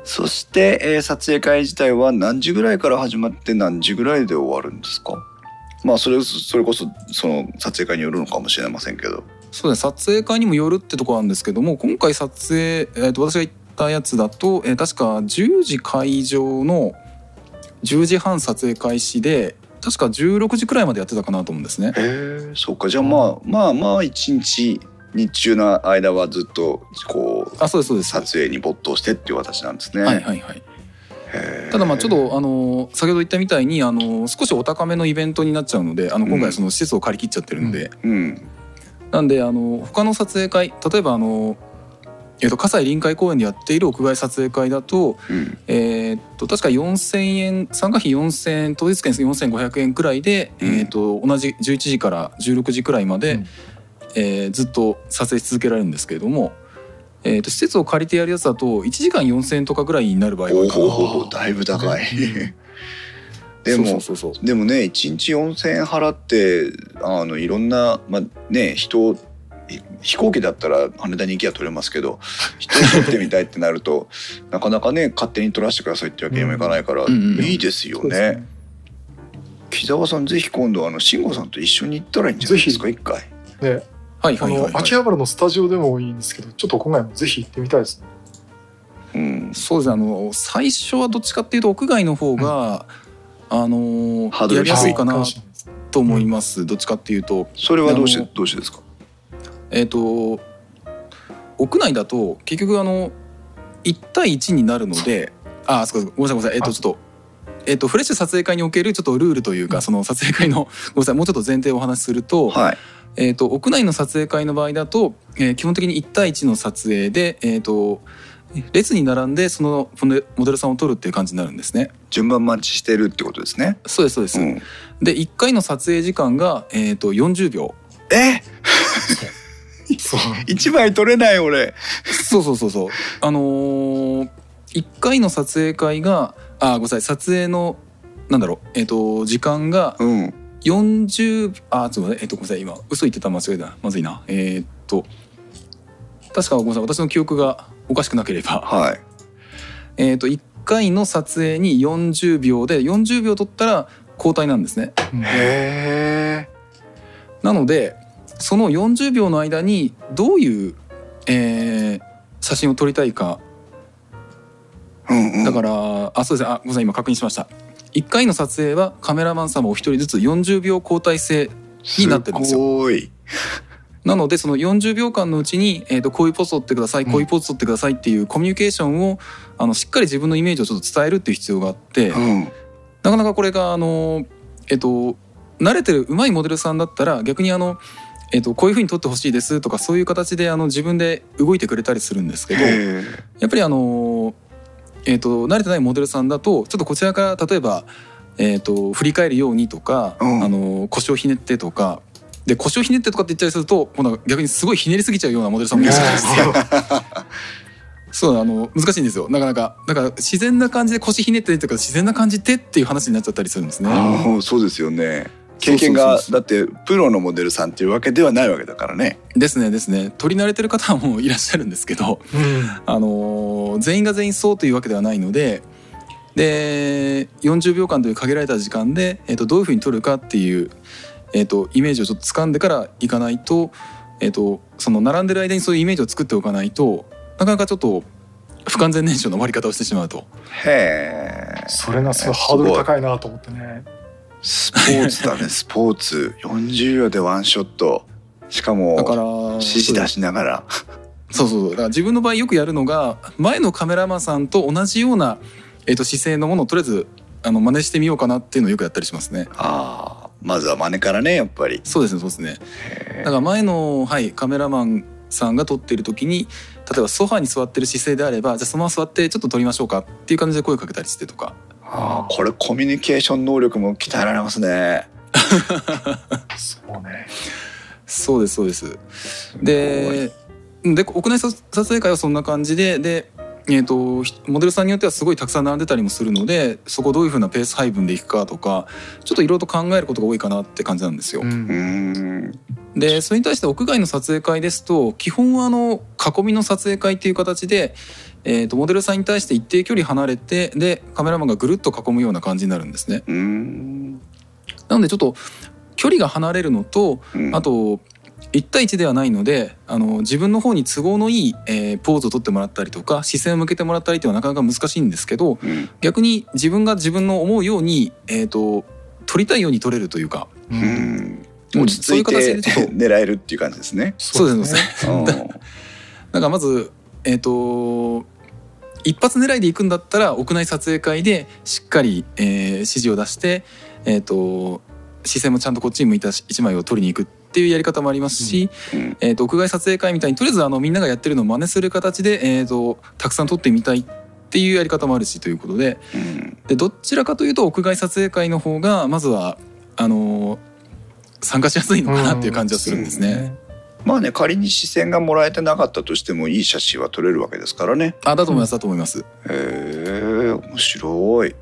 Speaker 1: そして、えー撮影会自体は何時ぐらいから始まって何時ぐらいで終わるんですか？まあそれそれこそその撮影会によるのかもしれませんけど。
Speaker 2: そうですね。撮影会にもよるってとこなんですけども今回撮影、えー、と私が行ったやつだと、えー確か10時会場の10時半撮影開始で確か16時くらいまでやってたかなと思うんですね。
Speaker 1: へえそうか。じゃあまあまあまあ一日日中の間はずっとこう
Speaker 2: あそうですそうです。
Speaker 1: 撮影に没頭してっていう形なんですね。
Speaker 2: はいはいはい。ただまあちょっとあの先ほど言ったみたいにあの少しお高めのイベントになっちゃうのであの今回はその施設を借り切っちゃってるんで、
Speaker 1: うん。
Speaker 2: なんであの他の撮影会例えばあの、えー、と葛西臨海公園でやっている屋外撮影会だと,、
Speaker 1: うん。
Speaker 2: えー、と確か4,000円参加費4,000円当日券4,500円くらいで、
Speaker 1: うん。
Speaker 2: えー、と同じ11時から16時くらいまで、
Speaker 3: うん
Speaker 2: えーずっと撮影し続けられるんですけれども、えー、と施設を借りてやるやつだと1時間4,000円とかぐらいになる場合が
Speaker 1: だいぶ高い。で も
Speaker 2: そうそうそうそう
Speaker 1: でもね1日4,000円払ってあのいろんな、まあね、人飛行機だったら羽田に行きゃ取れますけど人を撮ってみたいってなると なかなかね勝手に撮らせてくださいってわけにもいかないから、
Speaker 2: うんうんうん
Speaker 1: いいですよ
Speaker 3: そうです
Speaker 1: ね。木澤さんぜひ今度あの慎吾さんと一緒に行ったらいいんじゃないですか一回。
Speaker 3: ねあ
Speaker 2: はいはいはい、はい、
Speaker 3: の秋葉原のスタジオでもいいんですけどちょっと今回もぜひ行ってみたいですね。
Speaker 1: うん、
Speaker 2: そうですね。あの最初はどっちかっていうと屋外の方が、あの
Speaker 1: ハードル
Speaker 2: やりやすいか
Speaker 3: は
Speaker 2: なと思います、どっちかっていうと。
Speaker 1: それはどうし
Speaker 2: あの
Speaker 1: てどうしてですか？
Speaker 2: えっ、と屋内だと結局あの1対1になるのであそうかごめんなさいごめんなさい。えっ、と
Speaker 3: あ。
Speaker 2: ちょっと。えっとフレッシュ撮影会におけるちょっとルールというかその撮影会のごめんなさいもうちょっと前提をお話しすると,、
Speaker 1: はい。
Speaker 2: えっと屋内の撮影会の場合だと、えー基本的に1対1の撮影で、えっと列に並んでそのモデルさんを撮るっていう感じになるんですね。
Speaker 1: 順番待ちしてるってことですね。
Speaker 2: そうですそうです。
Speaker 1: うん、
Speaker 2: で1回の撮影時間が、えー、と40秒
Speaker 1: え？
Speaker 3: そう
Speaker 1: 一枚取れない俺。
Speaker 2: そうそうそうそうあのー、1回の撮影会があごめんなさい。撮影のなんだろう。えっ、と時間が
Speaker 1: うん。
Speaker 2: 40あちょっと待ってえっ、とごめんなさい。今嘘言ってた間違えた。まずいな。えっ、と確かごめんなさい。私の記憶がおかしくなければ。
Speaker 1: はい。
Speaker 2: えっ、と1回の撮影に40秒で40秒取ったら交代なんですね。
Speaker 3: うん。
Speaker 1: へえ。
Speaker 2: なのでその40秒の間にどういう、えー写真を撮りたいか
Speaker 1: うんうん。
Speaker 2: だから、あそうですねあごめんなさい今確認しました1回の撮影はカメラマン様お一人ずつ40秒交代制になってるんですよ
Speaker 1: ごい。
Speaker 2: なのでその40秒間のうちに、えー、とこういうポーズ撮ってくださいこういうポーズ撮ってくださいっていうコミュニケーションをあのしっかり自分のイメージをちょっと伝えるっていう必要があって
Speaker 1: うん。
Speaker 2: なかなかこれがあのえっ、と慣れてる上手いモデルさんだったら逆にあのえっとこういうふうに撮ってほしいですとかそういう形であの自分で動いてくれたりするんですけどや
Speaker 1: へ
Speaker 2: っぱりあの、えっと慣れてないモデルさんだとちょっとこちらから例えば、えっと振り返るようにとか、
Speaker 1: うん
Speaker 2: あの腰をひねってとかで腰をひねってとかって言ったりすると今度は逆にすごいひねりすぎちゃうようなモデルさんもいらっしゃるんですよ。そうあの難しいんですよなかなかだから自然な感じで腰ひねってとか自然な感じでっていう話になっちゃったりするんですね。
Speaker 1: そうですよね。経験がだってプロのモデルさんっていうわけではないわけだからね。
Speaker 2: ですねですね取り慣れてる方もいらっしゃるんですけど、
Speaker 3: うん
Speaker 2: あのー全員が全員そうというわけではないのでで40秒間という限られた時間で、えー、とどういうふうに撮るかっていう、えー、とイメージをちょっと掴んでからいかないと,、えー、とその並んでる間にそういうイメージを作っておかないとなかなかちょっと不完全燃焼の終わり方をしてしまうと。
Speaker 1: へえ。
Speaker 3: それがすごいハードル高いなと思ってね。
Speaker 1: スポーツだね。スポーツ。40秒でワンショット。しかも
Speaker 2: だから
Speaker 1: 指示出しながら
Speaker 2: そうそうそう。だから自分の場合よくやるのが前のカメラマンさんと同じような、えー、と姿勢のものをとりあえずあの真似してみようかなっていうのをよくやったりしますね。
Speaker 1: ああまずは真似からねやっぱり。
Speaker 2: そうですねそうですね。だから前の、はい、カメラマンさんが撮ってる時に例えばソファに座ってる姿勢であればじゃあそのまま座ってちょっと撮りましょうかっていう感じで声かけたりしてとか。
Speaker 1: ああこれコミュニケーション能力も鍛えられますね。
Speaker 3: そうね。
Speaker 2: そうですそうです。でで屋内撮撮影会はそんな感じででえー、とモデルさんによってはすごいたくさん並んでたりもするのでそこどういうふうなペース配分でいくかとかちょっといろいろと考えることが多いかなって感じなんですよ。でそれに対して屋外の撮影会ですと基本はあの囲みの撮影会っていう形で、えー、とモデルさんに対して一定距離離れてでカメラマンがぐるっと囲むような感じになるんですね。
Speaker 1: うん
Speaker 2: なのでちょっと距離が離れるのと
Speaker 1: うん
Speaker 2: あと1対1ではないのであの自分の方に都合のいい、えーポーズを取ってもらったりとか視線を向けてもらったりっていうのはなかなか難しいんですけど
Speaker 1: うん
Speaker 2: 逆に自分が自分の思うように、えー、と撮りたいように撮れるというか
Speaker 3: う
Speaker 1: うんん
Speaker 2: うん
Speaker 1: 落ち着い
Speaker 2: そういう形
Speaker 1: て 狙えるっていう感じですね。
Speaker 2: そうですね。
Speaker 1: うん
Speaker 2: だからまずえっ、と一発狙いで行くんだったら屋内撮影会でしっかり、えー指示を出して、えー、と視線もちゃんとこっちに向いた一枚を撮りに行くっていうやり方もありますし、
Speaker 1: うん
Speaker 2: えー、と屋外撮影会みたいにとりあえずあのみんながやってるのを真似する形で、えー、とたくさん撮ってみたいっていうやり方もあるしということで
Speaker 1: うん
Speaker 2: でどちらかというと屋外撮影会の方がまずはあのー参加しやすいのかなっていう感じはするんですね。
Speaker 1: まあね仮に視線がもらえてなかったとしてもいい写真は撮れるわけですからね。
Speaker 2: あだと思いますだと思います。
Speaker 1: へえ面白い。
Speaker 2: だ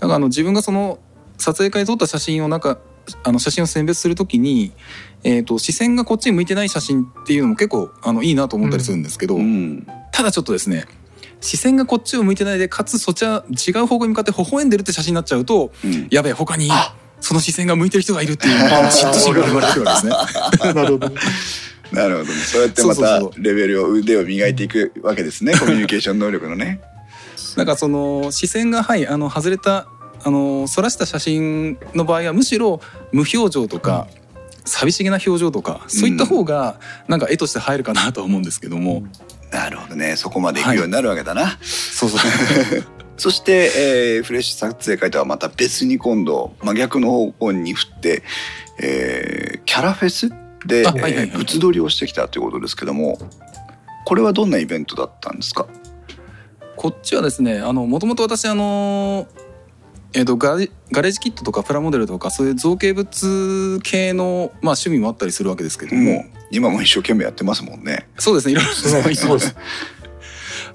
Speaker 2: からあの自分がその撮影会で撮った写真をなんかあの写真を選別するときに、えー、と視線がこっちに向いてない写真っていうのも結構あのいいなと思ったりするんですけど、
Speaker 1: うん
Speaker 2: ただちょっとですね視線がこっちを向いてないでかつそっちは違う方向に向かって微笑んでるって写真になっちゃうと
Speaker 1: うん
Speaker 2: やべえ他にその視線が向いてる人がいるっていう嫉妬心が生まれてくるわけですね。
Speaker 3: なるほどね。
Speaker 1: なるほどね。そうやってまたレベルを腕を磨いていくわけですね。コミュニケーション能力のね。
Speaker 2: なんかその視線がはいあの外れたあの反らした写真の場合はむしろ無表情とか、寂しげな表情とかそういった方がなんか絵として入るかなとは思うんですけども、
Speaker 1: なるほどね。そこまで行くようになるわけだな。
Speaker 2: そうそう。
Speaker 1: そして、えーフレッシュ撮影会とはまた別に今度真逆の方向に振って、えーキャラフェスで、
Speaker 2: あはいはいはい。
Speaker 1: えー物撮りをしてきたということですけどもこれはどんなイベントだったんですか？
Speaker 2: こっちはですねあのもともと私あのえー、とガレガレージキットとかプラモデルとかそういう造形物系の、まあ、趣味もあったりするわけですけども、
Speaker 1: もう今も一生懸命やってますもんね。
Speaker 2: そうですね。いろいろ。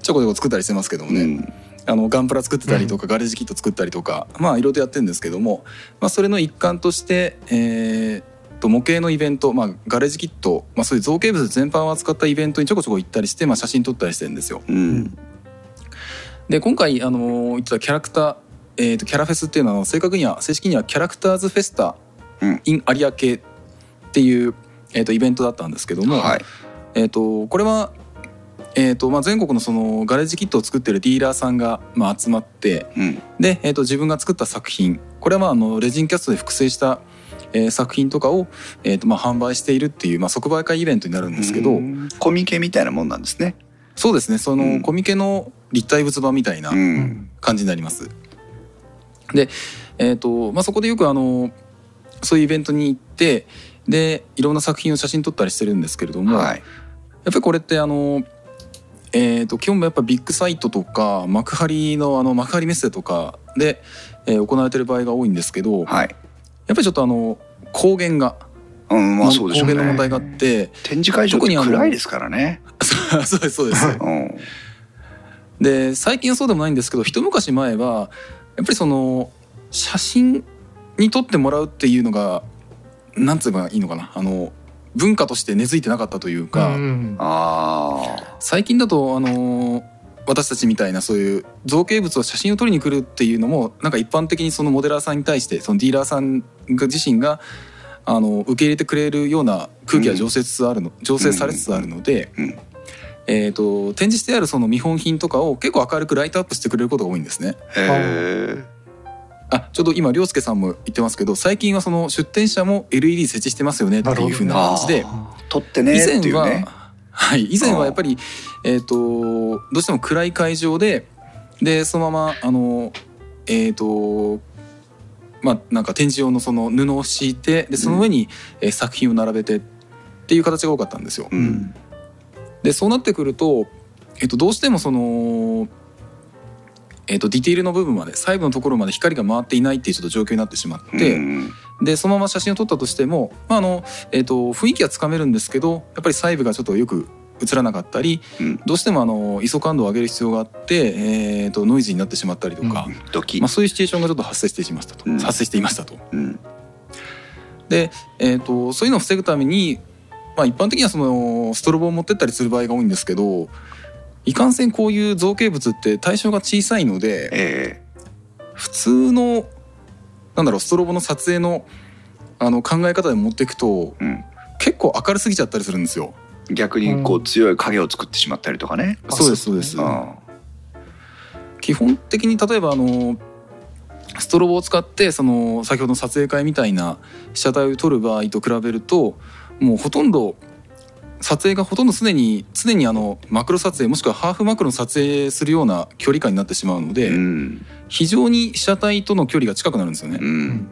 Speaker 2: ちょこちょこ作ったりしてますけどもね、
Speaker 1: うん。
Speaker 2: あのガンプラ作ってたりとか、ガレージキット作ったりとかまあいろいろとやってるんですけども、まあ、それの一環として、えー、と模型のイベント、まあ、ガレージキット、まあ、そういう造形物全般を扱ったイベントにちょこちょこ行ったりして、まあ、写真撮ったりしてるんですよ。
Speaker 1: うん。
Speaker 2: で今回あの言ってたキャラクター、えー、とキャラフェスっていうのは正確には正式にはキャラクターズフェスタ
Speaker 1: うん。
Speaker 2: in 有明っていう、えー、とイベントだったんですけども、
Speaker 1: はい。
Speaker 2: えー、とこれは、えーとまあ、全国のそのガレージキットを作ってるディーラーさんが、まあ、集まって
Speaker 1: うん。
Speaker 2: で、えー、と自分が作った作品これはまああのレジンキャストで複製した、えー作品とかを、えーとまあ、販売しているっていう、まあ、即売会イベントになるんですけど、
Speaker 1: うん。コミケみたいなもんなんですね。
Speaker 2: そうですね。その、
Speaker 1: うん。
Speaker 2: コミケの立体物版みたいな
Speaker 1: うん。
Speaker 2: 感じになります。で、えーとまあ、そこでよくあのそういうイベントに行ってでいろんな作品を写真撮ったりしてるんですけれども、
Speaker 1: はい
Speaker 2: やっぱりこれってあの、えー、と基本やっぱビッグサイトとか幕張のあの幕張メッセとかで、えー行われてる場合が多いんですけど、やっ
Speaker 1: はい。
Speaker 2: ぱりちょっとあの光源が、
Speaker 1: うんまあそうでしょう
Speaker 2: 光源の問
Speaker 1: ね。
Speaker 2: 題があって
Speaker 1: 展示会場って暗いですからね。
Speaker 2: そうですそうです。
Speaker 1: うん
Speaker 2: で最近はそうでもないんですけど一昔前はやっぱりその写真に撮ってもらうっていうのがなんつえばいいのかな。あの文化として根付いてなかったというか、
Speaker 3: うん
Speaker 1: あ
Speaker 2: 最近だとあの私たちみたいなそういう造形物を写真を撮りに来るっていうのもなんか一般的にそのモデラーさんに対してそのディーラーさんが自身があの受け入れてくれるような空気が醸成つつあるの、醸成されつつあるので、
Speaker 1: うんうん
Speaker 2: えー、と展示してあるその見本品とかを結構明るくライトアップしてくれることが多いんですね。
Speaker 1: あ。へえ。
Speaker 2: あちょうど今涼介さんも言ってますけど最近はその出店者も LED 設置してますよねっていうふうな感じで
Speaker 1: 撮ってね
Speaker 2: 以
Speaker 1: って
Speaker 2: 前は、
Speaker 1: いうね。
Speaker 2: はい以前はやっぱりえっ、とどうしても暗い会場ででそのままあのえっ、とまあなんか展示用のその布を敷いてでその上に、えー作品を並べてっていう形が多かったんですよ。
Speaker 1: うん。
Speaker 2: でそうなってくると、えっと、どうしてもその、えっと、ディティールの部分まで細部のところまで光が回っていないっていうちょっと状況になってしまって、
Speaker 1: うん
Speaker 2: でそのまま写真を撮ったとしても、まああのえっと、雰囲気はつかめるんですけどやっぱり細部がちょっとよく映らなかったり、
Speaker 1: うん。
Speaker 2: どうしてもあの ISO 感度を上げる必要があって、えー、とノイズになってしまったりとか、
Speaker 1: ドキ。
Speaker 2: まあ、そういうシチュエーションがちょっと発生してしまったと、
Speaker 1: うん。
Speaker 2: 発生していましたと。
Speaker 1: うん
Speaker 2: で、えー、とそういうのを防ぐために、まあ、一般的にはそのストロボを持ってったりする場合が多いんですけどいかんせんこういう造形物って対象が小さいので
Speaker 1: え
Speaker 2: 普通のなんだろうストロボの撮影のあの考え方で持っていくと
Speaker 1: えうん
Speaker 2: 結構明るすぎちゃったりするんですよ。
Speaker 1: 逆にこう強い影を作ってしまったりとかね。
Speaker 3: あ
Speaker 2: そうですそうです。
Speaker 1: あ
Speaker 2: 基本的に例えばあのストロボを使ってその先ほどの撮影会みたいな被写体を撮る場合と比べるともうほとんど撮影がほとんど常に常にあのマクロ撮影もしくはハーフマクロの撮影するような距離感になってしまうので、
Speaker 1: うん。
Speaker 2: 非常に被写体との距離が近くなるんですよね。
Speaker 1: うん。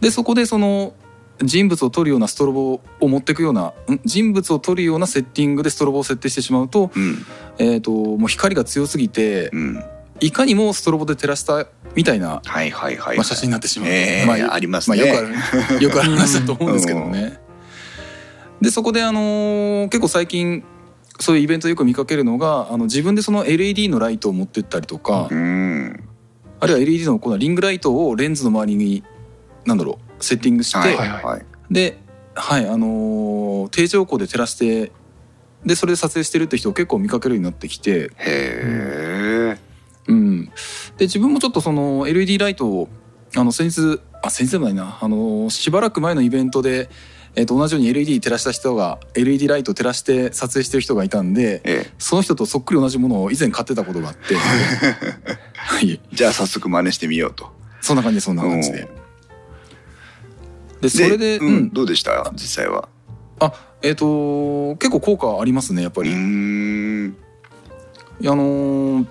Speaker 2: でそこでその人物を撮るようなストロボを持っていくようなん？人物を撮るようなセッティングでストロボを設定してしまうと,、
Speaker 1: うん。
Speaker 2: えー、ともう光が強すぎて
Speaker 1: うん。
Speaker 2: いかにもストロボで照らしたみたいな、
Speaker 1: はいはいはい
Speaker 2: まあ、写真になってしまう、
Speaker 1: ええ
Speaker 2: まあ
Speaker 1: あります
Speaker 2: まあ、
Speaker 1: ね。
Speaker 2: よくあるよくある話だと思うんですけどもね。でそこであのー結構最近そういうイベントでよく見かけるのがあの自分でその LED のライトを持ってったりとか、
Speaker 1: うん。
Speaker 2: あるいは LED のこのリングライトをレンズの周りになんだろうセッティングして、
Speaker 1: はい
Speaker 3: はい
Speaker 1: はい。
Speaker 2: で、はいあのー定常光で照らしてでそれで撮影してるって人を結構見かけるようになってきて、
Speaker 1: へえ。
Speaker 2: うん、で自分もちょっとその LED ライトをあの先日あ先日でもないなあのしばらく前のイベントで、えっと同じように LED 照らした人が LED ライトを照らして撮影してる人がいたんで
Speaker 1: え
Speaker 2: その人とそっくり同じものを以前買ってたことがあって、はい、
Speaker 1: えじゃあ早速真似してみようと。
Speaker 2: そんな感じでそんな感じで。でそれで、
Speaker 1: う
Speaker 2: うん
Speaker 1: ん、どうでした？実際は。
Speaker 2: あえっ、と結構効果ありますねやっぱり。
Speaker 1: うーん。
Speaker 2: あのー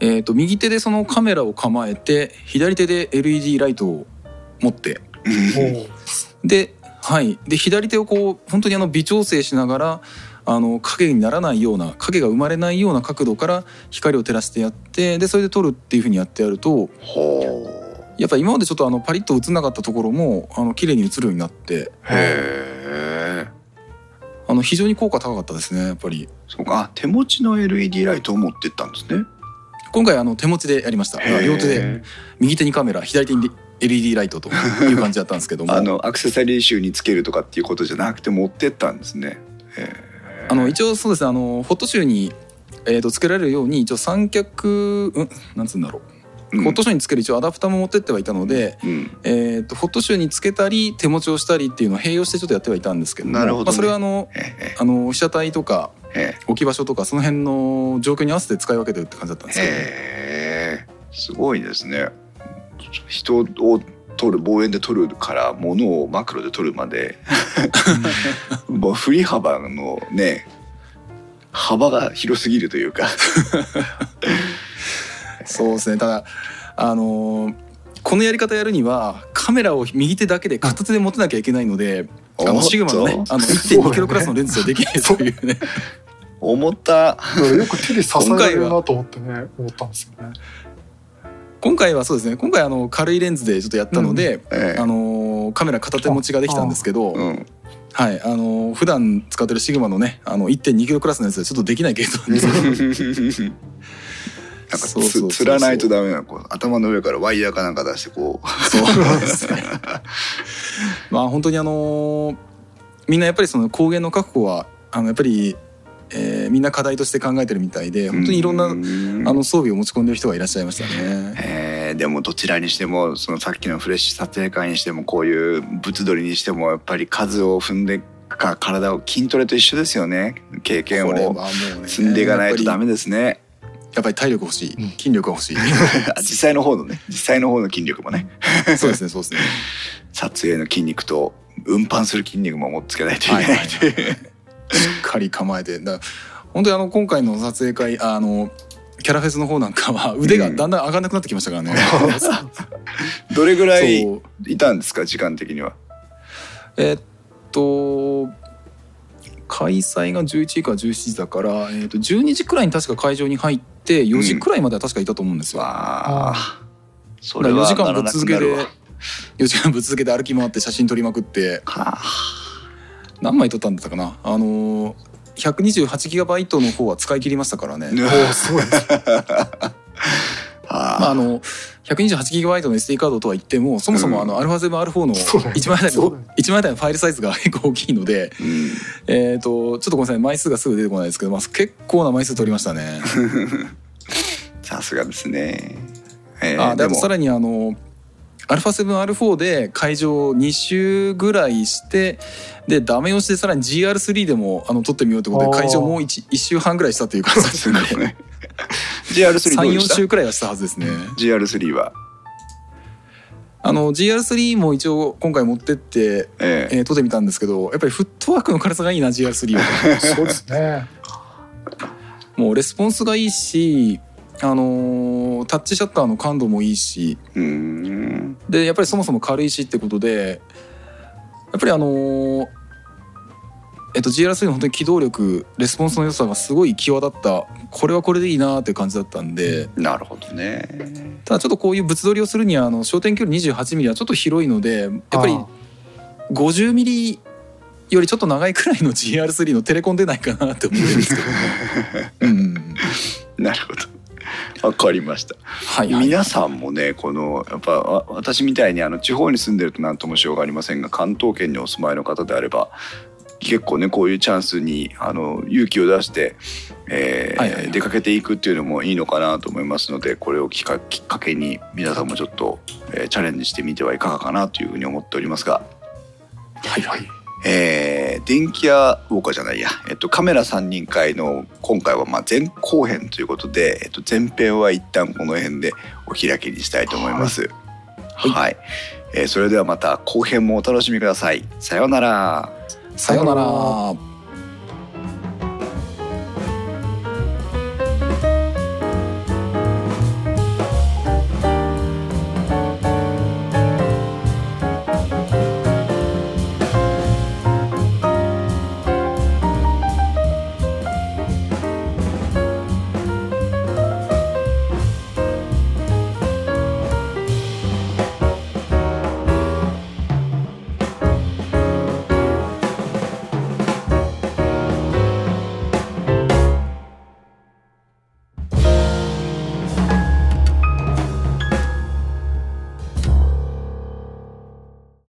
Speaker 2: えー、と右手でそのカメラを構えて左手で LED ライトを持って
Speaker 3: もう
Speaker 2: で,、はい、で左手をこう本当にあの微調整しながらあの影にならないような影が生まれないような角度から光を照らしてやってでそれで撮るっていうふうにやってやると
Speaker 1: ほ
Speaker 2: やっぱ今までちょっとあのパリッと映んなかったところもあの綺麗に映るようになって。あの非常に効果高かったですねやっぱり。
Speaker 1: そうか。あ手持ちの LED ライトを持ってったんですね。
Speaker 2: 今回あの手持ちでやりました。両手で。右手にカメラ左手に LED ライトという感じだったんですけども。
Speaker 1: あのアクセサリー集につけるとかっていうことじゃなくて持ってったんですね。
Speaker 2: あの一応そうですね。あのホットシューに、えー、とつけられるように一応三脚うんなんつうんだろう、
Speaker 1: うん。
Speaker 2: ホットシューにつける一応アダプターも持ってってはいたので、
Speaker 1: うん。
Speaker 2: えー、とホットシューにつけたり手持ちをしたりっていうのを併用してちょっとやってはいたんですけども
Speaker 1: なるほどね。
Speaker 2: まあ、それはあのあの被写体とか
Speaker 1: へ
Speaker 2: 置き場所とかその辺の状況に合わせて使い分けてるって感じだったんですけど、
Speaker 1: えへえ。すごいですね。人を撮る望遠で撮るから物をマクロで撮るまで もう振り幅のね幅が広すぎるというか。
Speaker 2: そうですね。ただあのーこのやり方やるにはカメラを右手だけで片手で持てなきゃいけないのであのシグマのねあの1.2キロクラスのレンズじゃできないというね。
Speaker 1: 思った。
Speaker 3: よく手で支えるなと思ってね思ったんですよね。
Speaker 2: 今回はそうですね。今回あの軽いレンズでちょっとやったので、
Speaker 1: ええ。
Speaker 2: あのーカメラ片手持ちができたんですけど、
Speaker 1: うん。
Speaker 2: はい。あのー普段使ってるシグマのねあの1.2キロクラスのやつでちょっとできない系統なんですよ
Speaker 1: なんか
Speaker 2: そうそうそうそう。
Speaker 1: つつらないとダメなのこう頭の上からワイヤーかなんか出してこう。
Speaker 2: そうですね。まあ本当にあのーみんなやっぱりその光源の確保はあのやっぱり、えーみんな課題として考えてるみたいで本当にいろんな、
Speaker 1: うん
Speaker 2: あの装備を持ち込んでる人がいらっしゃいましたね。
Speaker 1: えーでもどちらにしてもそのさっきのフレッシュ撮影会にしてもこういう物撮りにしてもやっぱり数を踏んでか体を筋トレと一緒ですよね。経験を積んでいかないとダメですね。
Speaker 2: やっぱり体力欲しい。
Speaker 3: うん。
Speaker 2: 筋力が欲しい。
Speaker 1: 実際の方のね。実際の方の筋力もね。
Speaker 2: そうですねそうですね。
Speaker 1: 撮影の筋肉と運搬する筋肉も持っつけないといけない
Speaker 2: はいはいしっかり構えて。だ本当にあの今回の撮影会あのキャラフェスの方なんかは腕がだんだん上がんなくなってきましたからね。
Speaker 1: どれぐらいいたんですか時間的には？
Speaker 2: えっと開催が11時から17時だから、えっと12時くらいに確か会場に入って4時くらいまでは確かいたと思うんですよ。
Speaker 1: わあそ
Speaker 2: だから4時間ぶっ続けで
Speaker 1: くなるわ。
Speaker 2: 4時間ぶっ続けて歩き回って写真撮りまくって。
Speaker 1: はあ
Speaker 2: 何枚取ったんだったかな？あの 128GB の方は使い切りましたからね。
Speaker 3: おおすごい
Speaker 2: まああの 128GB の SD カードとは言ってもそもそもあの α7R4 の
Speaker 3: そうだよ
Speaker 2: 1枚台の
Speaker 3: そうだよ
Speaker 2: 1枚台のファイルサイズが結 構大きいので、
Speaker 1: うん。
Speaker 2: えー、とちょっとごめんなさい。枚数がすぐ出てこないですけど、まあ、結構な枚数取りましたね。
Speaker 1: さすがですね。えー
Speaker 2: あであと
Speaker 1: も。
Speaker 2: さらにあの α7R4 で会場2周ぐらいしてでダメ押しでさらに GR3 でもあの撮ってみようということで会場もう 1, 1周半ぐらいしたという感じですね。
Speaker 1: ね GR3 どうで
Speaker 2: 34
Speaker 1: した？
Speaker 2: 周くらいはしたはずですね。
Speaker 1: GR3 は？
Speaker 2: あの GR3 も一応今回持ってって、
Speaker 1: え
Speaker 2: え。ー撮ってみたんですけどやっぱりフットワークの軽さがいいな GR3 は。
Speaker 3: そうですね。
Speaker 2: もうレスポンスがいいしあのータッチシャッターの感度もいいし。
Speaker 1: えうん。
Speaker 2: でやっぱりそもそも軽いしってことでやっぱりあのーえっと GR3 の本当に機動力レスポンスの良さがすごい際立ったこれはこれでいいなっていう感じだったんで
Speaker 1: なるほどね。
Speaker 2: ただちょっとこういう物撮りをするにはあの焦点距離 28mm はちょっと広いのでやっぱり
Speaker 3: あ
Speaker 2: 50mm よりちょっと長いくらいの GR3 のテレコン出ないかなって思ってるんですけどね。うん
Speaker 1: なるほど。わかりました。
Speaker 2: はいはい、
Speaker 1: 皆さんもねこのやっぱわ私みたいにあの地方に住んでると何ともしようがありませんが関東圏にお住まいの方であれば結構ねこういうチャンスにあの勇気を出して、えー出かけていくっていうのもいいのかなと思いますのでこれをきっかきっかけに皆さんもちょっと、えーチャレンジしてみてはいかがかなというふうに思っておりますが。
Speaker 2: はいはい
Speaker 1: えー電気屋ウォーカーじゃないや、えっと、カメラ3人会の今回はまあ前後編ということで、えっと、前編は一旦この辺でお開きにしたいと思います。はい、えーそれではまた後編もお楽しみください。さようなら。
Speaker 2: さようなら。